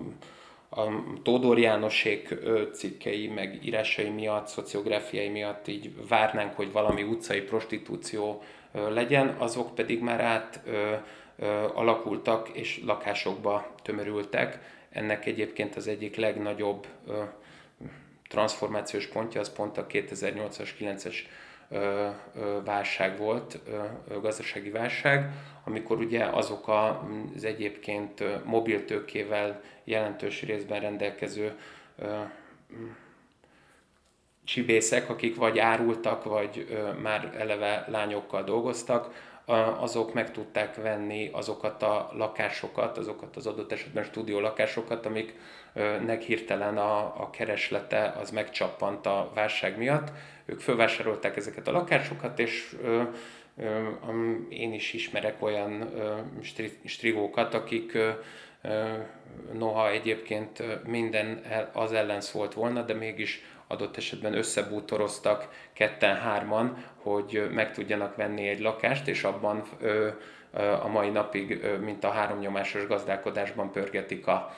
a Tódor Jánosék cikkei, meg írásai miatt, szociográfiai miatt így várnánk, hogy valami utcai prostitúció legyen, azok pedig már át alakultak és lakásokba tömörültek. Ennek egyébként az egyik legnagyobb transformációs pontja az pont a 2008-as, 9-es válság volt, gazdasági válság, amikor ugye azok az egyébként mobiltőkével jelentős részben rendelkező csibészek, akik vagy árultak, vagy már eleve lányokkal dolgoztak, azok meg tudták venni azokat a lakásokat, azokat az adott esetben stúdió lakásokat, amiknek hirtelen a, a kereslete az megcsappant a válság miatt. Ők fölvásárolták ezeket a lakásokat, és ö, ö, én is ismerek olyan ö, strigókat, akik ö, noha egyébként minden az ellen szólt volna, de mégis adott esetben összebútoroztak ketten-hárman, hogy meg tudjanak venni egy lakást, és abban a mai napig, mint a háromnyomásos gazdálkodásban pörgetik a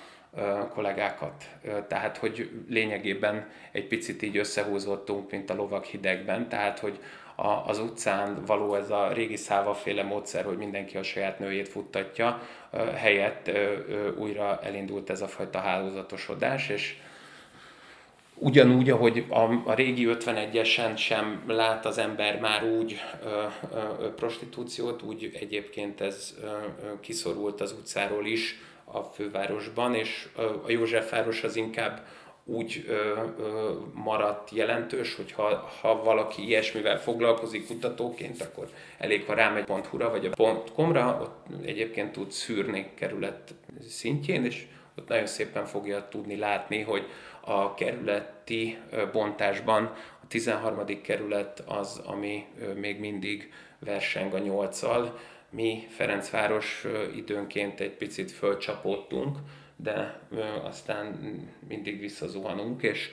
kollégákat. Tehát, hogy lényegében egy picit így összehúzottunk, mint a lovak hidegben, tehát, hogy az utcán való ez a régi szávaféle módszer, hogy mindenki a saját nőjét futtatja, helyett újra elindult ez a fajta hálózatosodás, és Ugyanúgy, ahogy a, a régi 51-esen sem lát az ember már úgy ö, ö, prostitúciót, úgy egyébként ez ö, kiszorult az utcáról is a fővárosban, és ö, a Józsefváros az inkább úgy ö, ö, maradt jelentős, hogy ha, ha valaki ilyesmivel foglalkozik kutatóként, akkor elég, ha rámegy .hu-ra vagy a .com-ra, ott egyébként tud szűrni kerület szintjén, és ott nagyon szépen fogja tudni látni, hogy a kerületi bontásban a 13. kerület az, ami még mindig verseng a 8-al. Mi Ferencváros időnként egy picit fölcsapódtunk, de aztán mindig visszazuhanunk, és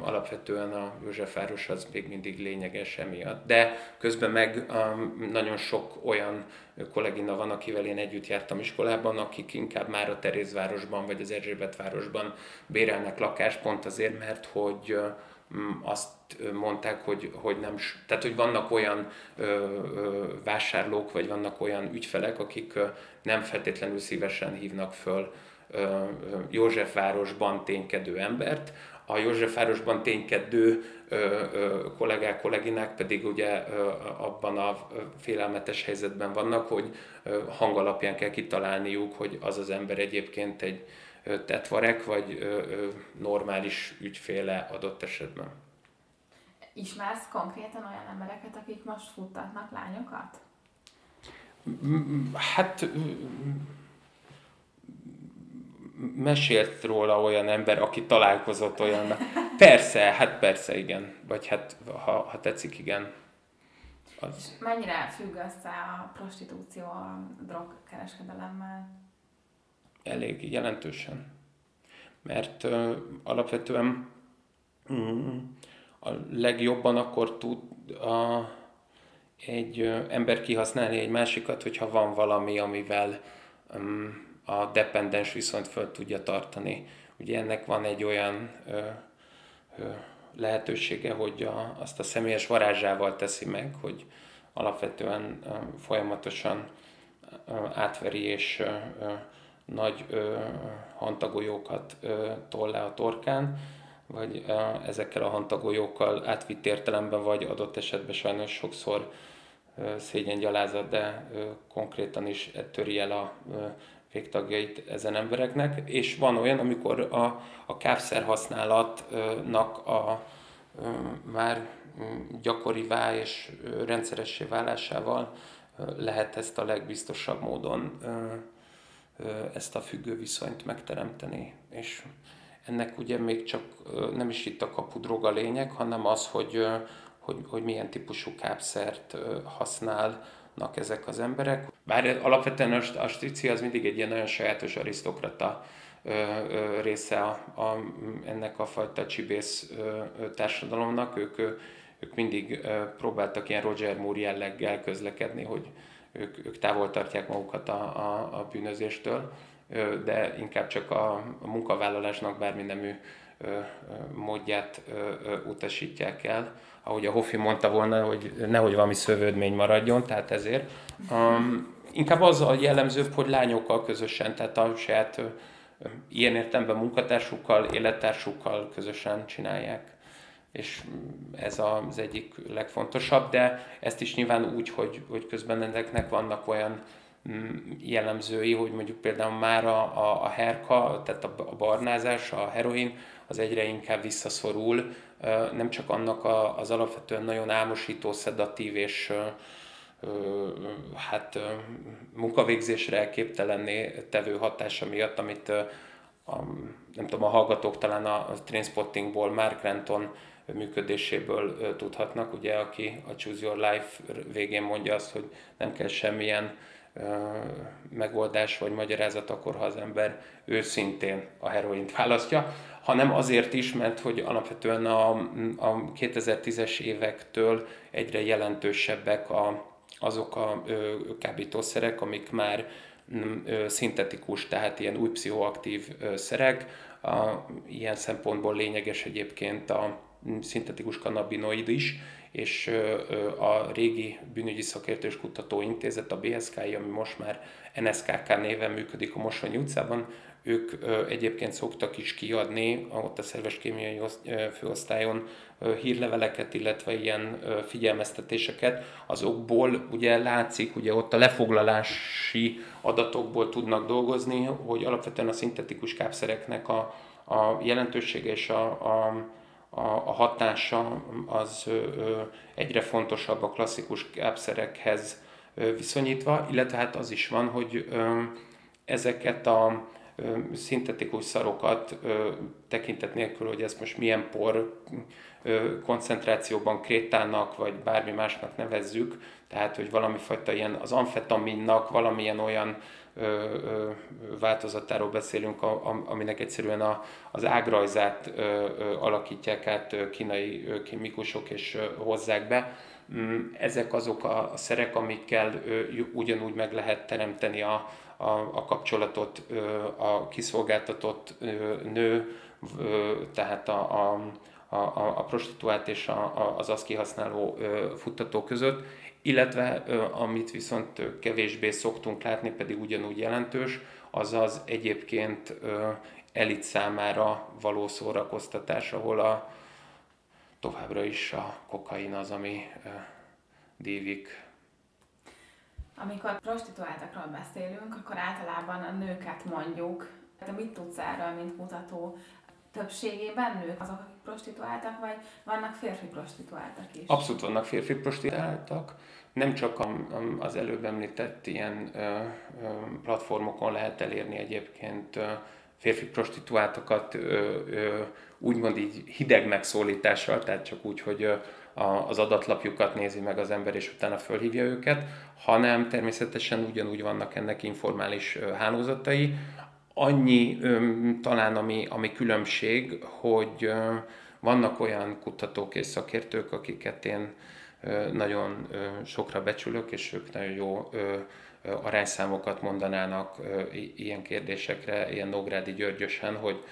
alapvetően a Józsefváros az még mindig lényeges emiatt. De közben meg nagyon sok olyan kollégina van, akivel én együtt jártam iskolában, akik inkább már a Terézvárosban vagy az Erzsébetvárosban bérelnek lakást, pont azért, mert hogy azt mondták, hogy, hogy nem, tehát hogy vannak olyan ö, ö, vásárlók, vagy vannak olyan ügyfelek, akik ö, nem feltétlenül szívesen hívnak föl Józsefvárosban ténykedő embert, a Józsefvárosban ténykedő kollégák, kolléginák pedig ugye abban a félelmetes helyzetben vannak, hogy hang alapján kell kitalálniuk, hogy az az ember egyébként egy tetvarek, vagy normális ügyféle adott esetben. Ismersz konkrétan olyan embereket, akik most futtatnak lányokat? Hát mesélt róla olyan ember, aki találkozott olyan. Persze, hát persze, igen. Vagy hát, ha, ha tetszik, igen. Az. És mennyire függ össze a prostitúció a drogkereskedelemmel? Elég jelentősen. Mert uh, alapvetően mm, a legjobban akkor tud a, egy uh, ember kihasználni egy másikat, hogyha van valami, amivel um, a dependens viszonyt föl tudja tartani. Ugye ennek van egy olyan ö, ö, lehetősége, hogy a, azt a személyes varázsával teszi meg, hogy alapvetően ö, folyamatosan ö, átveri és ö, ö, nagy ö, hantagolyókat ö, toll le a torkán, vagy ö, ezekkel a hantagolyókkal átvitt értelemben, vagy adott esetben sajnos sokszor szégyen gyalázat, de konkrétan is töri el a végtagjait ezen embereknek, és van olyan, amikor a, a kávszer használatnak a már gyakorivá és rendszeressé válásával lehet ezt a legbiztosabb módon ezt a függő viszonyt megteremteni. És ennek ugye még csak nem is itt a kapudrog a lényeg, hanem az, hogy, hogy, hogy milyen típusú kápszert használ ezek az emberek. Bár alapvetően a strici az mindig egy ilyen nagyon sajátos arisztokrata része a, a, ennek a fajta csibész társadalomnak. Ők, ők mindig próbáltak ilyen Roger Moore jelleggel közlekedni, hogy ők, ők távol tartják magukat a, a, a bűnözéstől, de inkább csak a, a munkavállalásnak bármi nemű módját utasítják el. Ahogy a Hoffi mondta volna, hogy nehogy valami szövődmény maradjon, tehát ezért. Um, inkább az a jellemzőbb, hogy lányokkal közösen, tehát a saját ilyen értelemben munkatársukkal, élettársukkal közösen csinálják. És ez az egyik legfontosabb, de ezt is nyilván úgy, hogy, hogy közben ezeknek vannak olyan mm, jellemzői, hogy mondjuk például már a, a, a herka, tehát a, a barnázás, a heroin, az egyre inkább visszaszorul, nem csak annak az alapvetően nagyon álmosító, szedatív és hát munkavégzésre képtelenné tevő hatása miatt, amit a, nem tudom, a hallgatók talán a, a Trainspottingból, Mark Renton működéséből tudhatnak, ugye, aki a Choose Your Life végén mondja azt, hogy nem kell semmilyen megoldás vagy magyarázat akkor, ha az ember őszintén a heroint választja, hanem azért is, mert hogy alapvetően a, a 2010-es évektől egyre jelentősebbek a, azok a ö, kábítószerek, amik már ö, szintetikus, tehát ilyen új pszichoaktív ö, szerek. A, ilyen szempontból lényeges egyébként a szintetikus kannabinoid is, és a régi bűnügyi szakértős kutatóintézet, a BSK-i, ami most már NSKK néven működik a Mosonyi utcában, ők egyébként szoktak is kiadni ott a szerves kémiai főosztályon hírleveleket, illetve ilyen figyelmeztetéseket. Azokból ugye látszik, ugye ott a lefoglalási adatokból tudnak dolgozni, hogy alapvetően a szintetikus kápszereknek a, a jelentősége és a, a a, hatása az egyre fontosabb a klasszikus kápszerekhez viszonyítva, illetve hát az is van, hogy ezeket a szintetikus szarokat tekintet nélkül, hogy ezt most milyen por koncentrációban krétának, vagy bármi másnak nevezzük, tehát hogy valami fajta ilyen az amfetaminnak valamilyen olyan változatáról beszélünk, a, a, aminek egyszerűen a, az ágrajzát alakítják át kínai kémikusok és ö, hozzák be. Mm, ezek azok a, szerek, amikkel ugyanúgy meg lehet teremteni a, a, a kapcsolatot a kiszolgáltatott nő, tehát a, a a, a, prostituált és a, a, az azt kihasználó futtató között, illetve amit viszont kevésbé szoktunk látni, pedig ugyanúgy jelentős, az az egyébként elit számára való szórakoztatás, ahol a, továbbra is a kokain az, ami dívik. Amikor prostituáltakról beszélünk, akkor általában a nőket mondjuk. Te mit tudsz erről, mint mutató? többségében nők azok, akik prostituáltak, vagy vannak férfi prostituáltak is? Abszolút vannak férfi prostituáltak. Nem csak az előbb említett ilyen platformokon lehet elérni egyébként férfi prostituáltakat úgymond így hideg megszólítással, tehát csak úgy, hogy az adatlapjukat nézi meg az ember, és utána fölhívja őket, hanem természetesen ugyanúgy vannak ennek informális hálózatai, Annyi talán, ami, ami különbség, hogy vannak olyan kutatók és szakértők, akiket én nagyon sokra becsülök, és ők nagyon jó arányszámokat mondanának ilyen kérdésekre, ilyen Nógrádi Györgyösen, hogy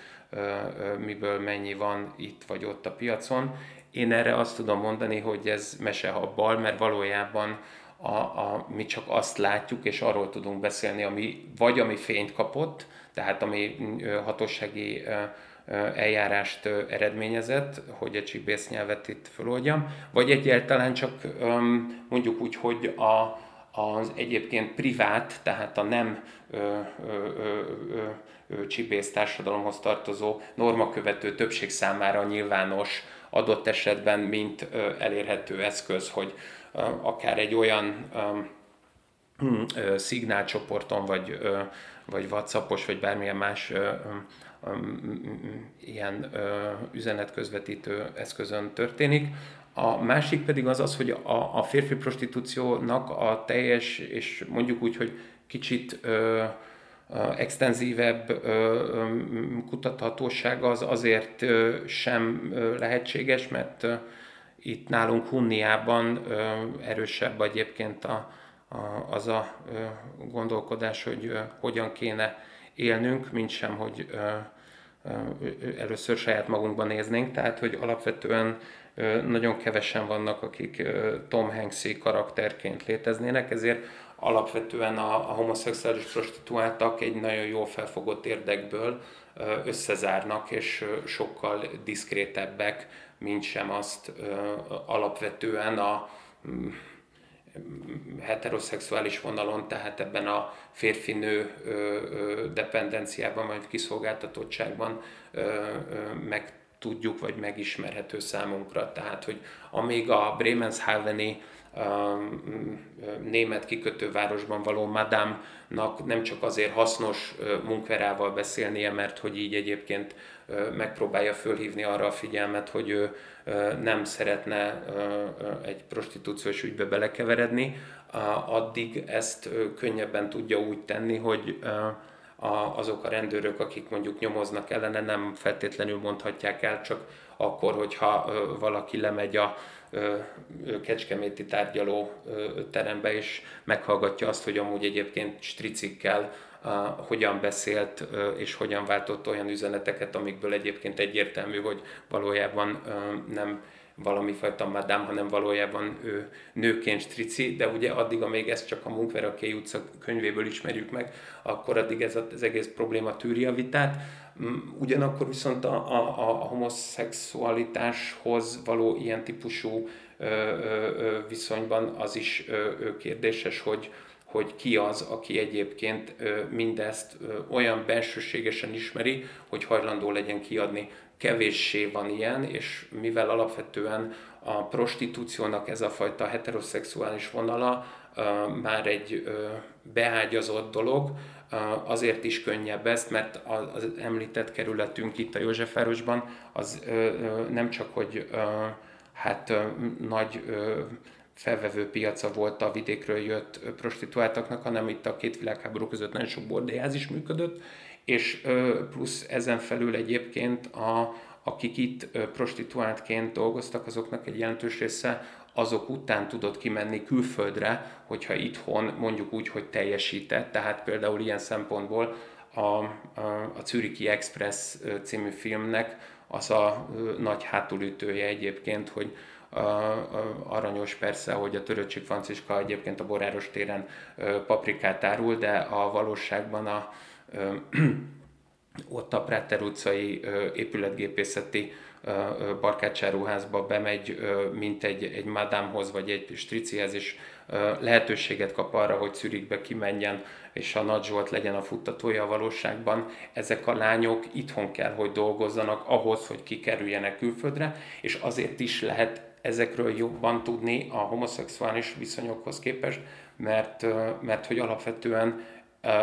miből mennyi van itt vagy ott a piacon. Én erre azt tudom mondani, hogy ez mesehabbal, mert valójában a, a, mi csak azt látjuk, és arról tudunk beszélni, ami vagy ami fényt kapott, tehát ami hatósági eljárást eredményezett, hogy a csibész nyelvet itt feloldjam, vagy egyáltalán csak mondjuk úgy, hogy a, az egyébként privát, tehát a nem ö, ö, ö, ö, csibész társadalomhoz tartozó normakövető többség számára nyilvános adott esetben, mint ö, elérhető eszköz, hogy ö, akár egy olyan ö, ö, szignálcsoporton, vagy ö, vagy WhatsAppos, vagy bármilyen más ö, ilyen ö, üzenetközvetítő eszközön történik, A másik pedig az az, hogy a, a férfi prostitúciónak a teljes, és mondjuk úgy, hogy kicsit ö, extenzívebb kutathatósága az azért sem lehetséges, mert itt nálunk Hunniában erősebb egyébként a, a, az a gondolkodás, hogy hogyan kéne élnünk, mint sem, hogy először saját magunkban néznénk, tehát hogy alapvetően nagyon kevesen vannak, akik Tom Hanksy karakterként léteznének, ezért alapvetően a, a homoszexuális prostituáltak egy nagyon jól felfogott érdekből összezárnak, és sokkal diszkrétebbek, mint sem azt alapvetően a mm, heteroszexuális vonalon, tehát ebben a férfi-nő dependenciában vagy kiszolgáltatottságban meg tudjuk, vagy megismerhető számunkra. Tehát, hogy amíg a Bremenshaveni német kikötővárosban való madámnak nem csak azért hasznos munkverával beszélnie, mert hogy így egyébként megpróbálja fölhívni arra a figyelmet, hogy ő nem szeretne egy prostitúciós ügybe belekeveredni, addig ezt könnyebben tudja úgy tenni, hogy azok a rendőrök, akik mondjuk nyomoznak ellene, nem feltétlenül mondhatják el, csak akkor, hogyha valaki lemegy a kecskeméti tárgyaló terembe, és meghallgatja azt, hogy amúgy egyébként stricikkel hogyan beszélt és hogyan váltott olyan üzeneteket, amikből egyébként egyértelmű, hogy valójában nem valami fajta madám, hanem valójában ő nőként strici, de ugye addig, amíg ezt csak a Munkveraké utca könyvéből ismerjük meg, akkor addig ez az egész probléma tűri a vitát. Mm, ugyanakkor viszont a, a, a homoszexualitáshoz való ilyen típusú ö, ö, viszonyban az is ö, kérdéses, hogy, hogy ki az, aki egyébként mindezt olyan bensőségesen ismeri, hogy hajlandó legyen kiadni. Kevéssé van ilyen, és mivel alapvetően a prostitúciónak ez a fajta heteroszexuális vonala már egy beágyazott dolog, azért is könnyebb ezt, mert az említett kerületünk itt a Józsefvárosban az nem csak, hogy hát nagy felvevő piaca volt a vidékről jött prostituáltaknak, hanem itt a két világháború között nagyon sok bordélyház is működött, és plusz ezen felül egyébként a, akik itt prostituáltként dolgoztak, azoknak egy jelentős része azok után tudott kimenni külföldre, hogyha itthon mondjuk úgy, hogy teljesített. Tehát például ilyen szempontból a, a, a Zürichi Express című filmnek az a nagy hátulütője egyébként, hogy aranyos persze, hogy a Töröcsik Franciska egyébként a Boráros téren paprikát árul, de a valóságban a, ott a Práter utcai épületgépészeti barkácsáruházba bemegy, mint egy, egy madámhoz vagy egy stricihez, és lehetőséget kap arra, hogy Zürichbe kimenjen, és a Nagy Zsolt legyen a futtatója a valóságban. Ezek a lányok itthon kell, hogy dolgozzanak ahhoz, hogy kikerüljenek külföldre, és azért is lehet ezekről jobban tudni a homoszexuális viszonyokhoz képest, mert, mert hogy alapvetően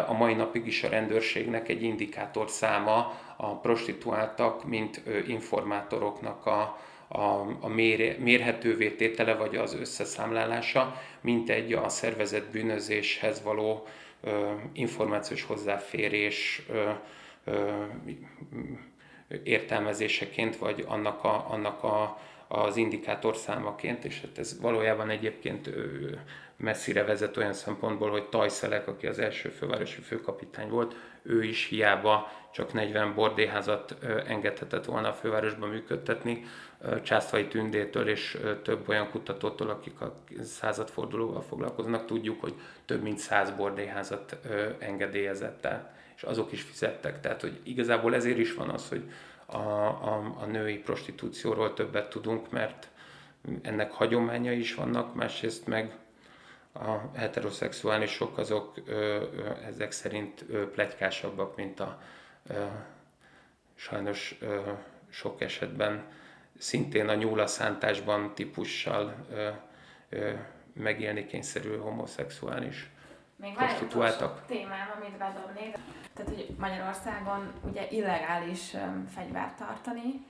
a mai napig is a rendőrségnek egy indikátor száma a prostituáltak, mint informátoroknak a, a, a mér, mérhetővé tétele vagy az összeszámlálása, mint egy a szervezett bűnözéshez való ö, információs hozzáférés ö, ö, értelmezéseként, vagy annak a, annak a az indikátor számaként, és hát ez valójában egyébként messzire vezet olyan szempontból, hogy Tajszelek, aki az első fővárosi főkapitány volt, ő is hiába csak 40 bordéházat engedhetett volna a fővárosban működtetni, Császfai Tündétől és több olyan kutatótól, akik a századfordulóval foglalkoznak, tudjuk, hogy több mint 100 bordéházat engedélyezett el, és azok is fizettek. Tehát, hogy igazából ezért is van az, hogy a, a, a női prostitúcióról többet tudunk, mert ennek hagyományai is vannak, másrészt meg a heteroszexuálisok azok ö, ezek szerint ö, plegykásabbak, mint a ö, sajnos ö, sok esetben szintén a nyúlaszánításban típussal ö, ö, megélni kényszerű homoszexuális Még prostituáltak. Még témám, amit bedobnék. Tehát, hogy Magyarországon ugye illegális fegyvert tartani,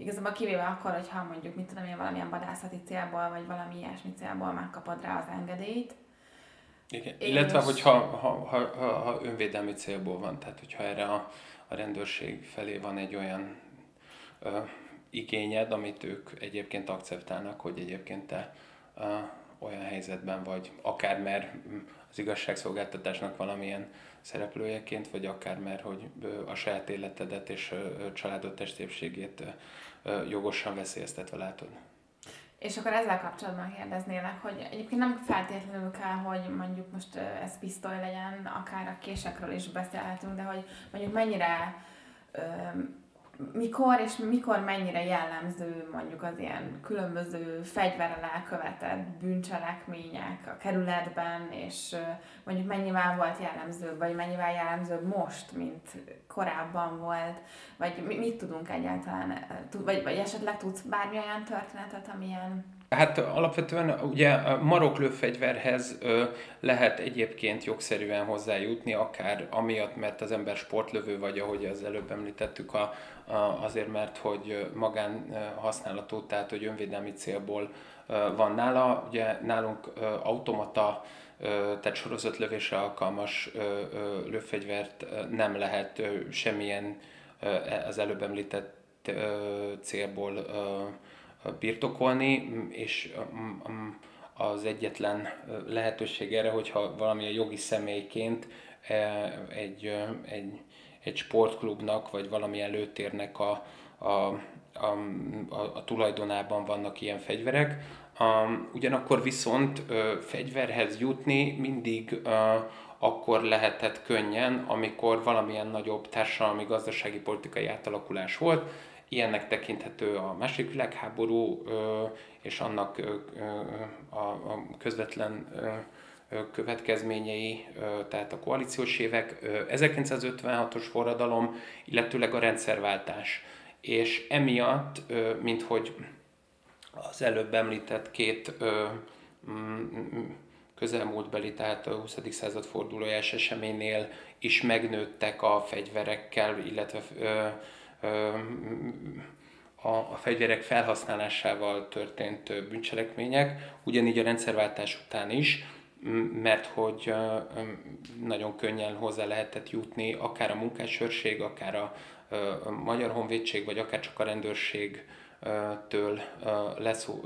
Igazából kivéve akkor, hogyha mondjuk, mit tudom én, valamilyen vadászati célból, vagy valami ilyesmi célból megkapod rá az engedélyt. Igen. És... Illetve, hogyha ha, ha, ha, ha önvédelmi célból van, tehát hogyha erre a, a rendőrség felé van egy olyan ö, igényed, amit ők egyébként akceptálnak, hogy egyébként te ö, olyan helyzetben vagy, akár mert az igazságszolgáltatásnak valamilyen szereplőjeként, vagy akár mert hogy a saját életedet és családod testépségét jogosan veszélyeztetve látod. És akkor ezzel kapcsolatban kérdeznélek, hogy egyébként nem feltétlenül kell, hogy mondjuk most ez pisztoly legyen, akár a késekről is beszélhetünk, de hogy mondjuk mennyire mikor és mikor mennyire jellemző mondjuk az ilyen különböző fegyverrel elkövetett bűncselekmények a kerületben, és mondjuk mennyivel volt jellemző, vagy mennyivel jellemző most, mint korábban volt, vagy mit tudunk egyáltalán, vagy, vagy esetleg tudsz bármi olyan történetet, amilyen? Hát alapvetően ugye maroklőfegyverhez lehet egyébként jogszerűen hozzájutni, akár amiatt, mert az ember sportlövő, vagy ahogy az előbb említettük, a, azért, mert hogy magán használatú, tehát hogy önvédelmi célból van nála. Ugye nálunk automata, tehát sorozatlövésre alkalmas lőfegyvert nem lehet semmilyen az előbb említett célból birtokolni, és az egyetlen lehetőség erre, hogyha valamilyen jogi személyként egy, egy, egy sportklubnak, vagy valamilyen lőtérnek a, a, a, a, a tulajdonában vannak ilyen fegyverek. Um, ugyanakkor viszont uh, fegyverhez jutni mindig uh, akkor lehetett könnyen, amikor valamilyen nagyobb társadalmi, gazdasági, politikai átalakulás volt. Ilyennek tekinthető a második világháború és annak a közvetlen következményei, tehát a koalíciós évek, 1956-os forradalom, illetőleg a rendszerváltás. És emiatt, mint hogy az előbb említett két közelmúltbeli, tehát a 20. század fordulójás eseménynél is megnőttek a fegyverekkel, illetve a, a fegyverek felhasználásával történt bűncselekmények, ugyanígy a rendszerváltás után is, mert hogy nagyon könnyen hozzá lehetett jutni akár a munkásőrség, akár a, Magyar Honvédség, vagy akár csak a rendőrség től leszó,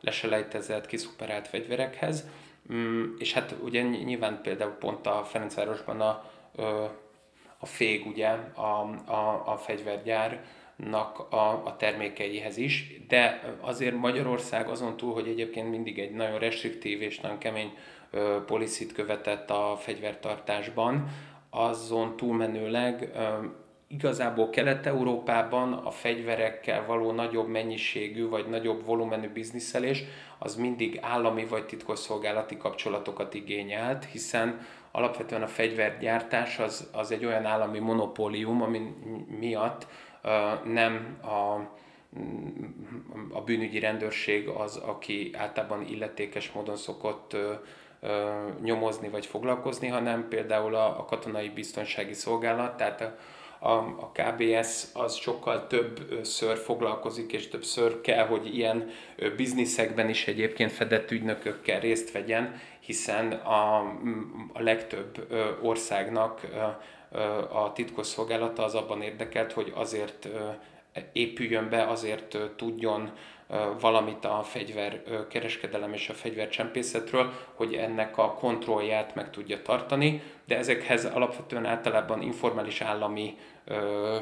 leselejtezett, kiszuperált fegyverekhez. Mm, és hát ugye nyilván például pont a Ferencvárosban a, a fég, ugye, a, a, a fegyvergyárnak a, a termékeihez is, de azért Magyarország azon túl, hogy egyébként mindig egy nagyon restriktív és nagyon kemény ö, policit követett a fegyvertartásban, azon túlmenőleg ö, igazából Kelet-Európában a fegyverekkel való nagyobb mennyiségű vagy nagyobb volumenű bizniszelés az mindig állami vagy titkosszolgálati kapcsolatokat igényelt, hiszen alapvetően a fegyvergyártás az, az egy olyan állami monopólium, ami miatt nem a, a bűnügyi rendőrség az, aki általában illetékes módon szokott nyomozni vagy foglalkozni, hanem például a, a katonai biztonsági szolgálat, tehát a, a, a KBS az sokkal többször foglalkozik, és többször kell, hogy ilyen bizniszekben is egyébként fedett ügynökökkel részt vegyen, hiszen a, a legtöbb országnak a titkosszolgálata az abban érdekelt, hogy azért épüljön be, azért tudjon valamit a fegyverkereskedelem és a fegyvercsempészetről, hogy ennek a kontrollját meg tudja tartani, de ezekhez alapvetően általában informális állami ö,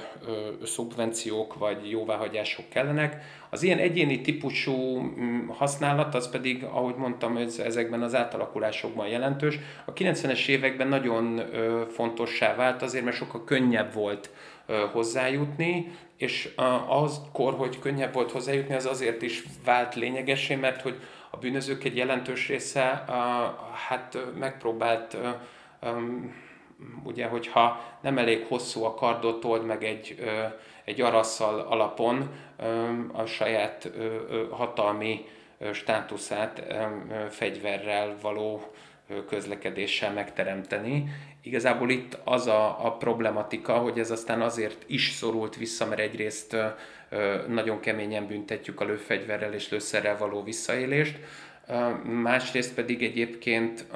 szubvenciók vagy jóváhagyások kellenek. Az ilyen egyéni típusú mm, használat az pedig, ahogy mondtam, ez, ezekben az átalakulásokban jelentős. A 90-es években nagyon ö, fontossá vált azért, mert sokkal könnyebb volt hozzájutni, és azkor, hogy könnyebb volt hozzájutni, az azért is vált lényegesé, mert hogy a bűnözők egy jelentős része hát megpróbált ugye, hogyha nem elég hosszú a kardot, old meg egy, egy arasszal alapon a saját hatalmi státuszát fegyverrel való közlekedéssel megteremteni. Igazából itt az a, a problematika, hogy ez aztán azért is szorult vissza, mert egyrészt nagyon keményen büntetjük a lőfegyverrel és lőszerrel való visszaélést. Másrészt pedig egyébként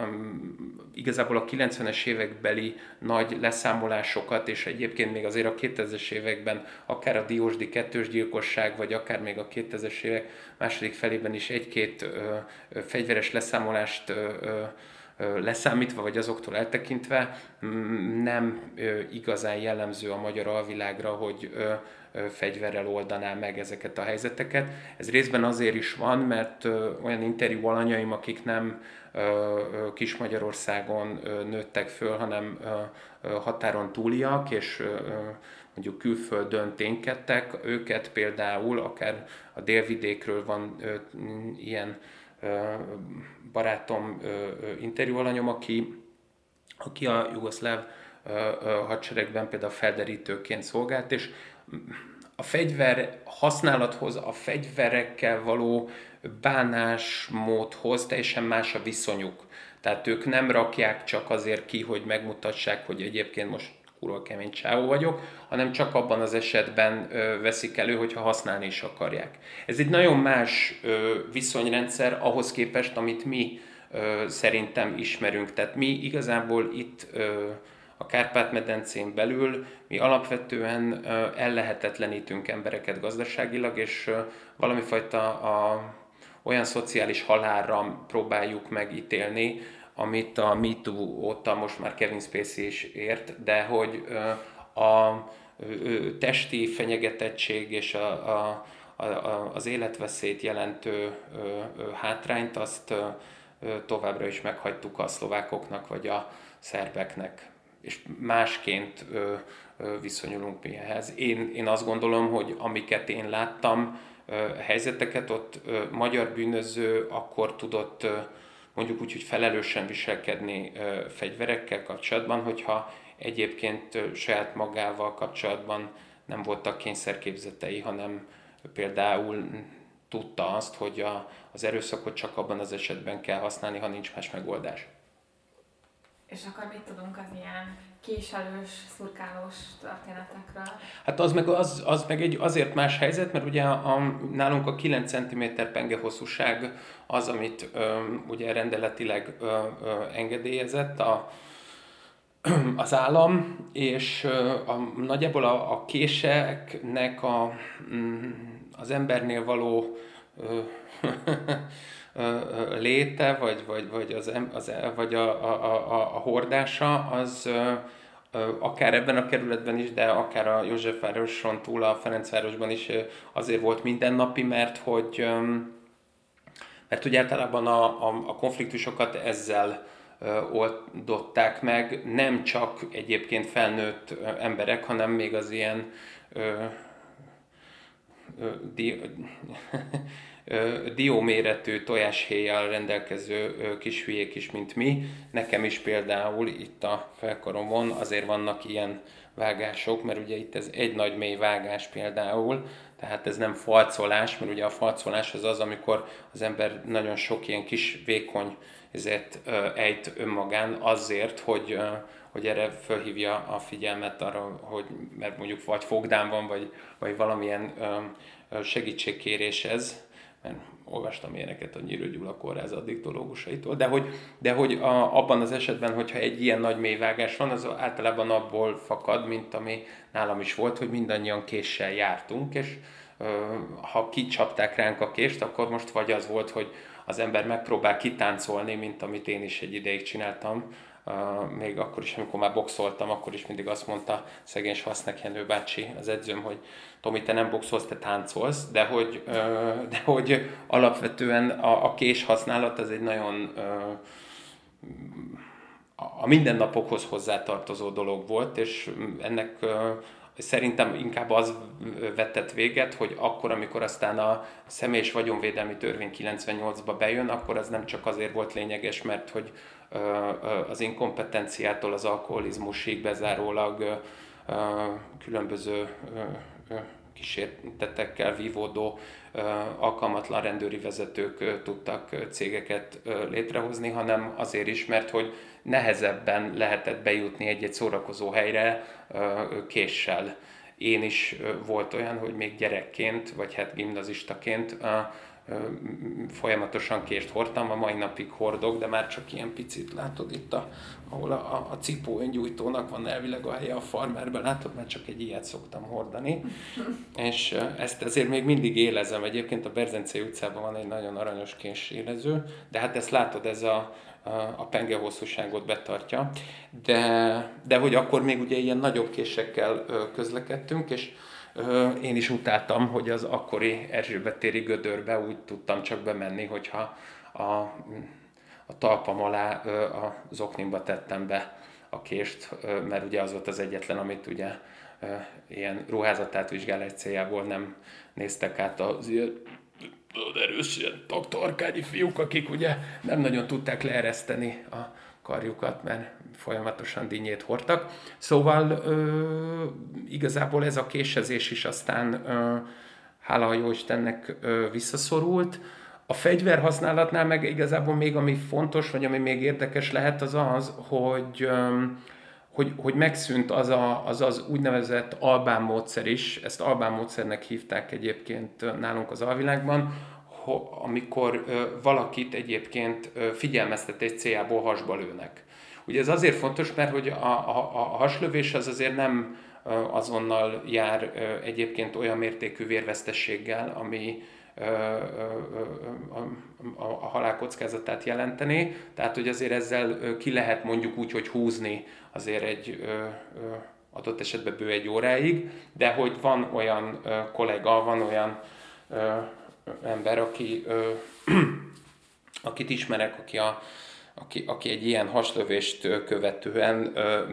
igazából a 90-es évekbeli nagy leszámolásokat, és egyébként még azért a 2000-es években akár a Diósdi kettős gyilkosság, vagy akár még a 2000-es évek második felében is egy-két fegyveres leszámolást leszámítva, vagy azoktól eltekintve nem igazán jellemző a magyar alvilágra, hogy fegyverrel oldaná meg ezeket a helyzeteket. Ez részben azért is van, mert olyan interjú alanyaim, akik nem Kis Magyarországon nőttek föl, hanem határon túliak, és mondjuk külföldön ténykedtek, őket például akár a délvidékről van ilyen barátom interjú alanyom, aki, aki a jugoszláv hadseregben például felderítőként szolgált, és a fegyver használathoz, a fegyverekkel való bánásmódhoz teljesen más a viszonyuk. Tehát ők nem rakják csak azért ki, hogy megmutassák, hogy egyébként most kurva kemény csávó vagyok, hanem csak abban az esetben ö, veszik elő, hogyha használni is akarják. Ez egy nagyon más ö, viszonyrendszer ahhoz képest, amit mi ö, szerintem ismerünk. Tehát mi igazából itt ö, a Kárpát-medencén belül mi alapvetően ellehetetlenítünk embereket gazdaságilag, és valami fajta a, olyan szociális halálra próbáljuk megítélni, amit a MeToo óta most már Kevin Spacey is ért, de hogy a testi fenyegetettség és a, a, a, az életveszélyt jelentő hátrányt azt továbbra is meghagytuk a szlovákoknak vagy a szerbeknek és másként viszonyulunk mi ehhez. Én, én azt gondolom, hogy amiket én láttam, helyzeteket ott magyar bűnöző akkor tudott mondjuk úgy, hogy felelősen viselkedni fegyverekkel kapcsolatban, hogyha egyébként saját magával kapcsolatban nem voltak kényszerképzetei, hanem például tudta azt, hogy a, az erőszakot csak abban az esetben kell használni, ha nincs más megoldás. És akkor mit tudunk az ilyen késelős, szurkálós történetekről? Hát az meg, az, az meg egy azért más helyzet, mert ugye a, a, nálunk a 9 cm penge hosszúság az, amit ö, ugye rendeletileg ö, ö, engedélyezett a, az állam, és a, nagyjából a, a késeknek a, mm, az embernél való léte, vagy, vagy, vagy, az, az, vagy a, a, a, a hordása, az akár ebben a kerületben is, de akár a Józsefvároson túl a Ferencvárosban is azért volt mindennapi, mert hogy mert ugye általában a, a, a konfliktusokat ezzel oldották meg, nem csak egyébként felnőtt emberek, hanem még az ilyen ö, ö, di, dióméretű tojáshéjjal rendelkező kis hülyék is, mint mi. Nekem is például itt a felkaromon azért vannak ilyen vágások, mert ugye itt ez egy nagy mély vágás például, tehát ez nem falcolás, mert ugye a falcolás az az, amikor az ember nagyon sok ilyen kis vékony ezért ejt önmagán azért, hogy, hogy erre felhívja a figyelmet arra, hogy mert mondjuk vagy fogdán van, vagy, vagy valamilyen segítségkérés ez, mert olvastam ilyeneket a Nyírő Gyula kórház addiktológusaitól, de hogy, de hogy a, abban az esetben, hogyha egy ilyen nagy mélyvágás van, az általában abból fakad, mint ami nálam is volt, hogy mindannyian késsel jártunk, és ö, ha kicsapták ránk a kést, akkor most vagy az volt, hogy az ember megpróbál kitáncolni, mint amit én is egy ideig csináltam, Uh, még akkor is, amikor már boxoltam, akkor is mindig azt mondta szegény Svasznek Jenő bácsi, az edzőm, hogy Tomi, te nem boxolsz, te táncolsz, de hogy, uh, de hogy alapvetően a, a kés használat az egy nagyon uh, a mindennapokhoz hozzátartozó dolog volt, és ennek szerintem inkább az vetett véget, hogy akkor, amikor aztán a személyes vagyonvédelmi törvény 98-ba bejön, akkor az nem csak azért volt lényeges, mert hogy az inkompetenciától az alkoholizmusig bezárólag különböző kísértetekkel vívódó alkalmatlan rendőri vezetők tudtak cégeket létrehozni, hanem azért is, mert hogy nehezebben lehetett bejutni egy-egy szórakozó helyre késsel. Én is volt olyan, hogy még gyerekként, vagy hát gimnazistaként folyamatosan kést hordtam, a mai napig hordok, de már csak ilyen picit, látod itt, a, ahol a, a, a cipó öngyújtónak van elvileg a helye a farmerben, látod, mert csak egy ilyet szoktam hordani, és ezt ezért még mindig élezem. Egyébként a Berzencé utcában van egy nagyon aranyos élező, de hát ezt látod, ez a, a penge hosszúságot betartja, de, de hogy akkor még ugye ilyen nagyobb késekkel közlekedtünk, és én is utáltam, hogy az akkori Erzsébet téri gödörbe úgy tudtam csak bemenni, hogyha a, a talpam alá a zoknimba tettem be a kést, mert ugye az volt az egyetlen, amit ugye ilyen ruházatát vizsgálás céljából nem néztek át az ilyen erős ilyen tarkányi fiúk, akik ugye nem nagyon tudták leereszteni a karjukat, mert folyamatosan dinnyét hordtak. Szóval ö, igazából ez a késezés is aztán, ö, hála a jó ö, visszaszorult. A fegyver használatnál meg igazából még ami fontos, vagy ami még érdekes lehet, az az, hogy ö, hogy, hogy megszűnt az, a, az az úgynevezett albán módszer is, ezt albán módszernek hívták egyébként nálunk az alvilágban, amikor valakit egyébként figyelmeztetés céljából hasba lőnek. Ugye ez azért fontos, mert hogy a, a, a haslövés az azért nem azonnal jár egyébként olyan mértékű vérvesztességgel, ami a, a halálkockázatát jelenteni. Tehát, hogy azért ezzel ki lehet mondjuk úgy, hogy húzni azért egy adott esetben bő egy óráig, de hogy van olyan kollega, van olyan ember, aki, akit ismerek, aki a aki, aki egy ilyen haslövést követően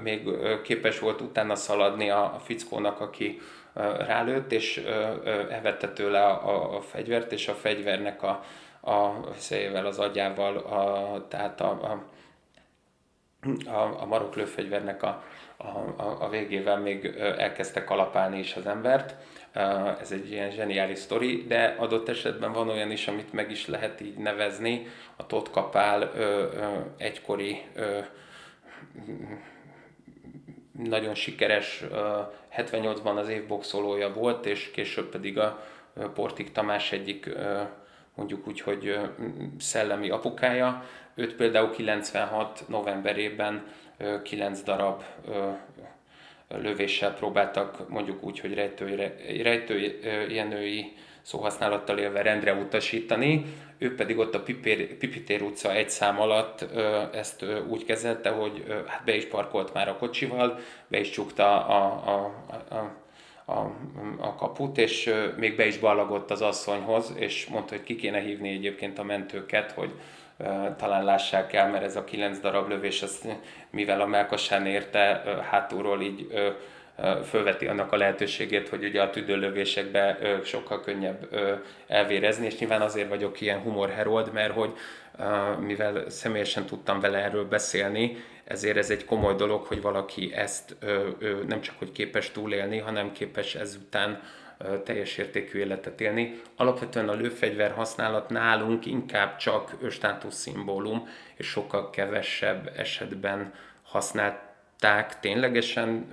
még képes volt utána szaladni a, a fickónak, aki rálőtt, és evette tőle a, a fegyvert, és a fegyvernek a, a széjével, az agyával, a, tehát a, a, a, a maroklőfegyvernek a, a, a végével még elkezdte kalapálni is az embert. Ez egy ilyen zseniális sztori, de adott esetben van olyan is, amit meg is lehet így nevezni. A Todd Kapál egykori nagyon sikeres 78-ban az év boxolója volt, és később pedig a Portik Tamás egyik mondjuk úgy, hogy szellemi apukája. Őt például 96 novemberében 9 darab lövéssel próbáltak mondjuk úgy, hogy rejtő, rejtőjenői szóhasználattal élve rendre utasítani, ő pedig ott a Pipér, Pipitér utca egy szám alatt ezt úgy kezelte, hogy hát be is parkolt már a kocsival, be is csukta a, a, a, a, a kaput, és még be is ballagott az asszonyhoz, és mondta, hogy ki kéne hívni egyébként a mentőket, hogy talán lássák el, mert ez a kilenc darab lövés, az, mivel a melkasán érte hátulról így fölveti annak a lehetőségét, hogy ugye a tüdőlövésekbe sokkal könnyebb elvérezni, és nyilván azért vagyok ilyen humorherold, mert hogy mivel személyesen tudtam vele erről beszélni, ezért ez egy komoly dolog, hogy valaki ezt nem csak hogy képes túlélni, hanem képes ezután teljes értékű életet élni. Alapvetően a lőfegyver használat nálunk inkább csak státuszszimbólum, és sokkal kevesebb esetben használták ténylegesen.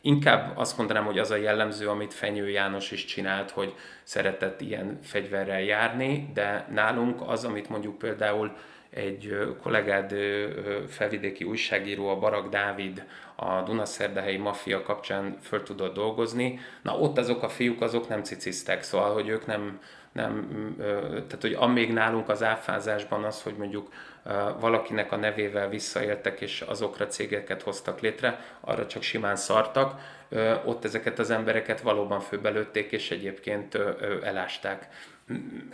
Inkább azt mondanám, hogy az a jellemző, amit Fenyő János is csinált, hogy szeretett ilyen fegyverrel járni, de nálunk az, amit mondjuk például egy kollégád felvidéki újságíró, a Barak Dávid a Dunaszerdahelyi maffia kapcsán föl tudott dolgozni. Na ott azok a fiúk, azok nem ciciztek, szóval, hogy ők nem, nem tehát hogy amíg nálunk az áfázásban az, hogy mondjuk valakinek a nevével visszaéltek és azokra cégeket hoztak létre, arra csak simán szartak, ott ezeket az embereket valóban főbelőtték és egyébként elásták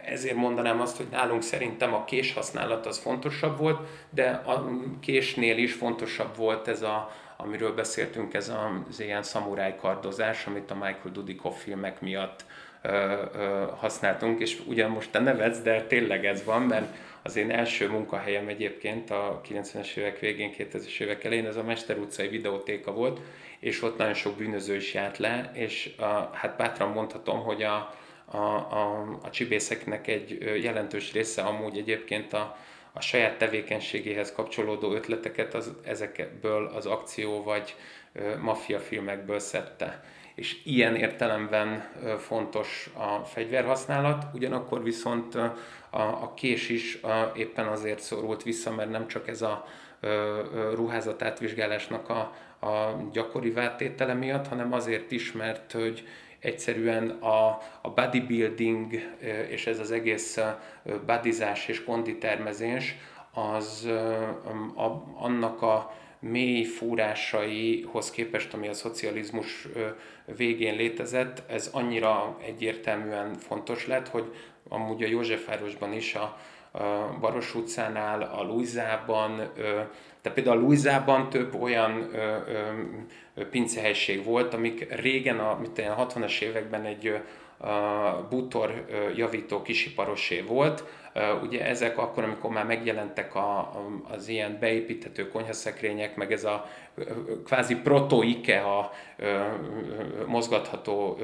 ezért mondanám azt, hogy nálunk szerintem a kés használat az fontosabb volt, de a késnél is fontosabb volt ez a, amiről beszéltünk, ez az ilyen szamuráj kardozás, amit a Michael Dudikoff filmek miatt ö, ö, használtunk, és ugyan most te nevetsz, de tényleg ez van, mert az én első munkahelyem egyébként a 90-es évek végén, 2000-es évek elején, ez a Mester utcai videótéka volt, és ott nagyon sok bűnöző is járt le, és a, hát bátran mondhatom, hogy a, a, a, a csibészeknek egy jelentős része amúgy egyébként a, a saját tevékenységéhez kapcsolódó ötleteket az, ezekből az akció vagy maffia filmekből szedte. és ilyen értelemben fontos a fegyverhasználat, ugyanakkor viszont a, a kés is a, éppen azért szorult vissza, mert nem csak ez a ruházat átvizsgálásnak a, a gyakori váltétele miatt, hanem azért is, mert hogy egyszerűen a, a bodybuilding és ez az egész badizás és konditermezés az a, annak a mély fúrásaihoz képest, ami a szocializmus végén létezett, ez annyira egyértelműen fontos lett, hogy amúgy a Józsefvárosban is a, a Baros utcánál, a Luizában, de például a Luizában több olyan ö, ö, pincehelység volt, amik régen a, a 60-as években egy a bútor javító kisiparosé volt. Ugye ezek akkor, amikor már megjelentek a, az ilyen beépíthető konyhaszekrények, meg ez a kvázi proto-IKEA mozgatható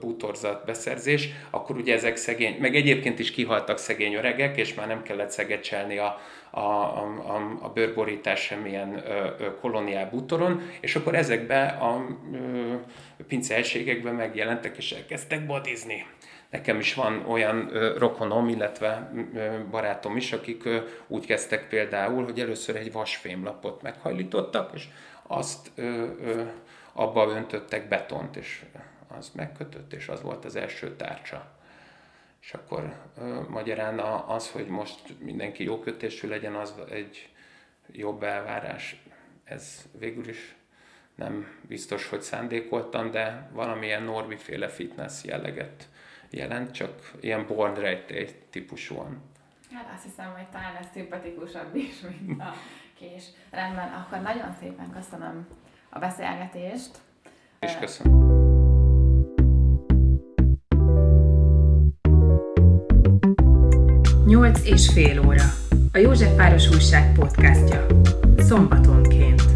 bútorzat beszerzés, akkor ugye ezek szegény, meg egyébként is kihaltak szegény öregek, és már nem kellett szegecselni a, a, a, a bőrborítás semmilyen koloniál bútoron, és akkor ezekbe a pincehelységekben megjelentek, és elkezdtek badizni. Nekem is van olyan ö, rokonom, illetve ö, barátom is, akik ö, úgy kezdtek például, hogy először egy vasfémlapot meghajlítottak, és azt ö, ö, abba öntöttek betont, és az megkötött, és az volt az első tárcsa. És akkor magyarán az, hogy most mindenki jó kötésű legyen, az egy jobb elvárás. Ez végül is nem biztos, hogy szándékoltam, de valamilyen normiféle fitness jelleget jelent, csak ilyen born ready típusúan. Hát azt hiszem, hogy talán ez szimpatikusabb is, mint a kés. Rendben, akkor nagyon szépen köszönöm a beszélgetést. És köszönöm. Nyolc és fél óra. A József Város Újság podcastja. Szombatonként.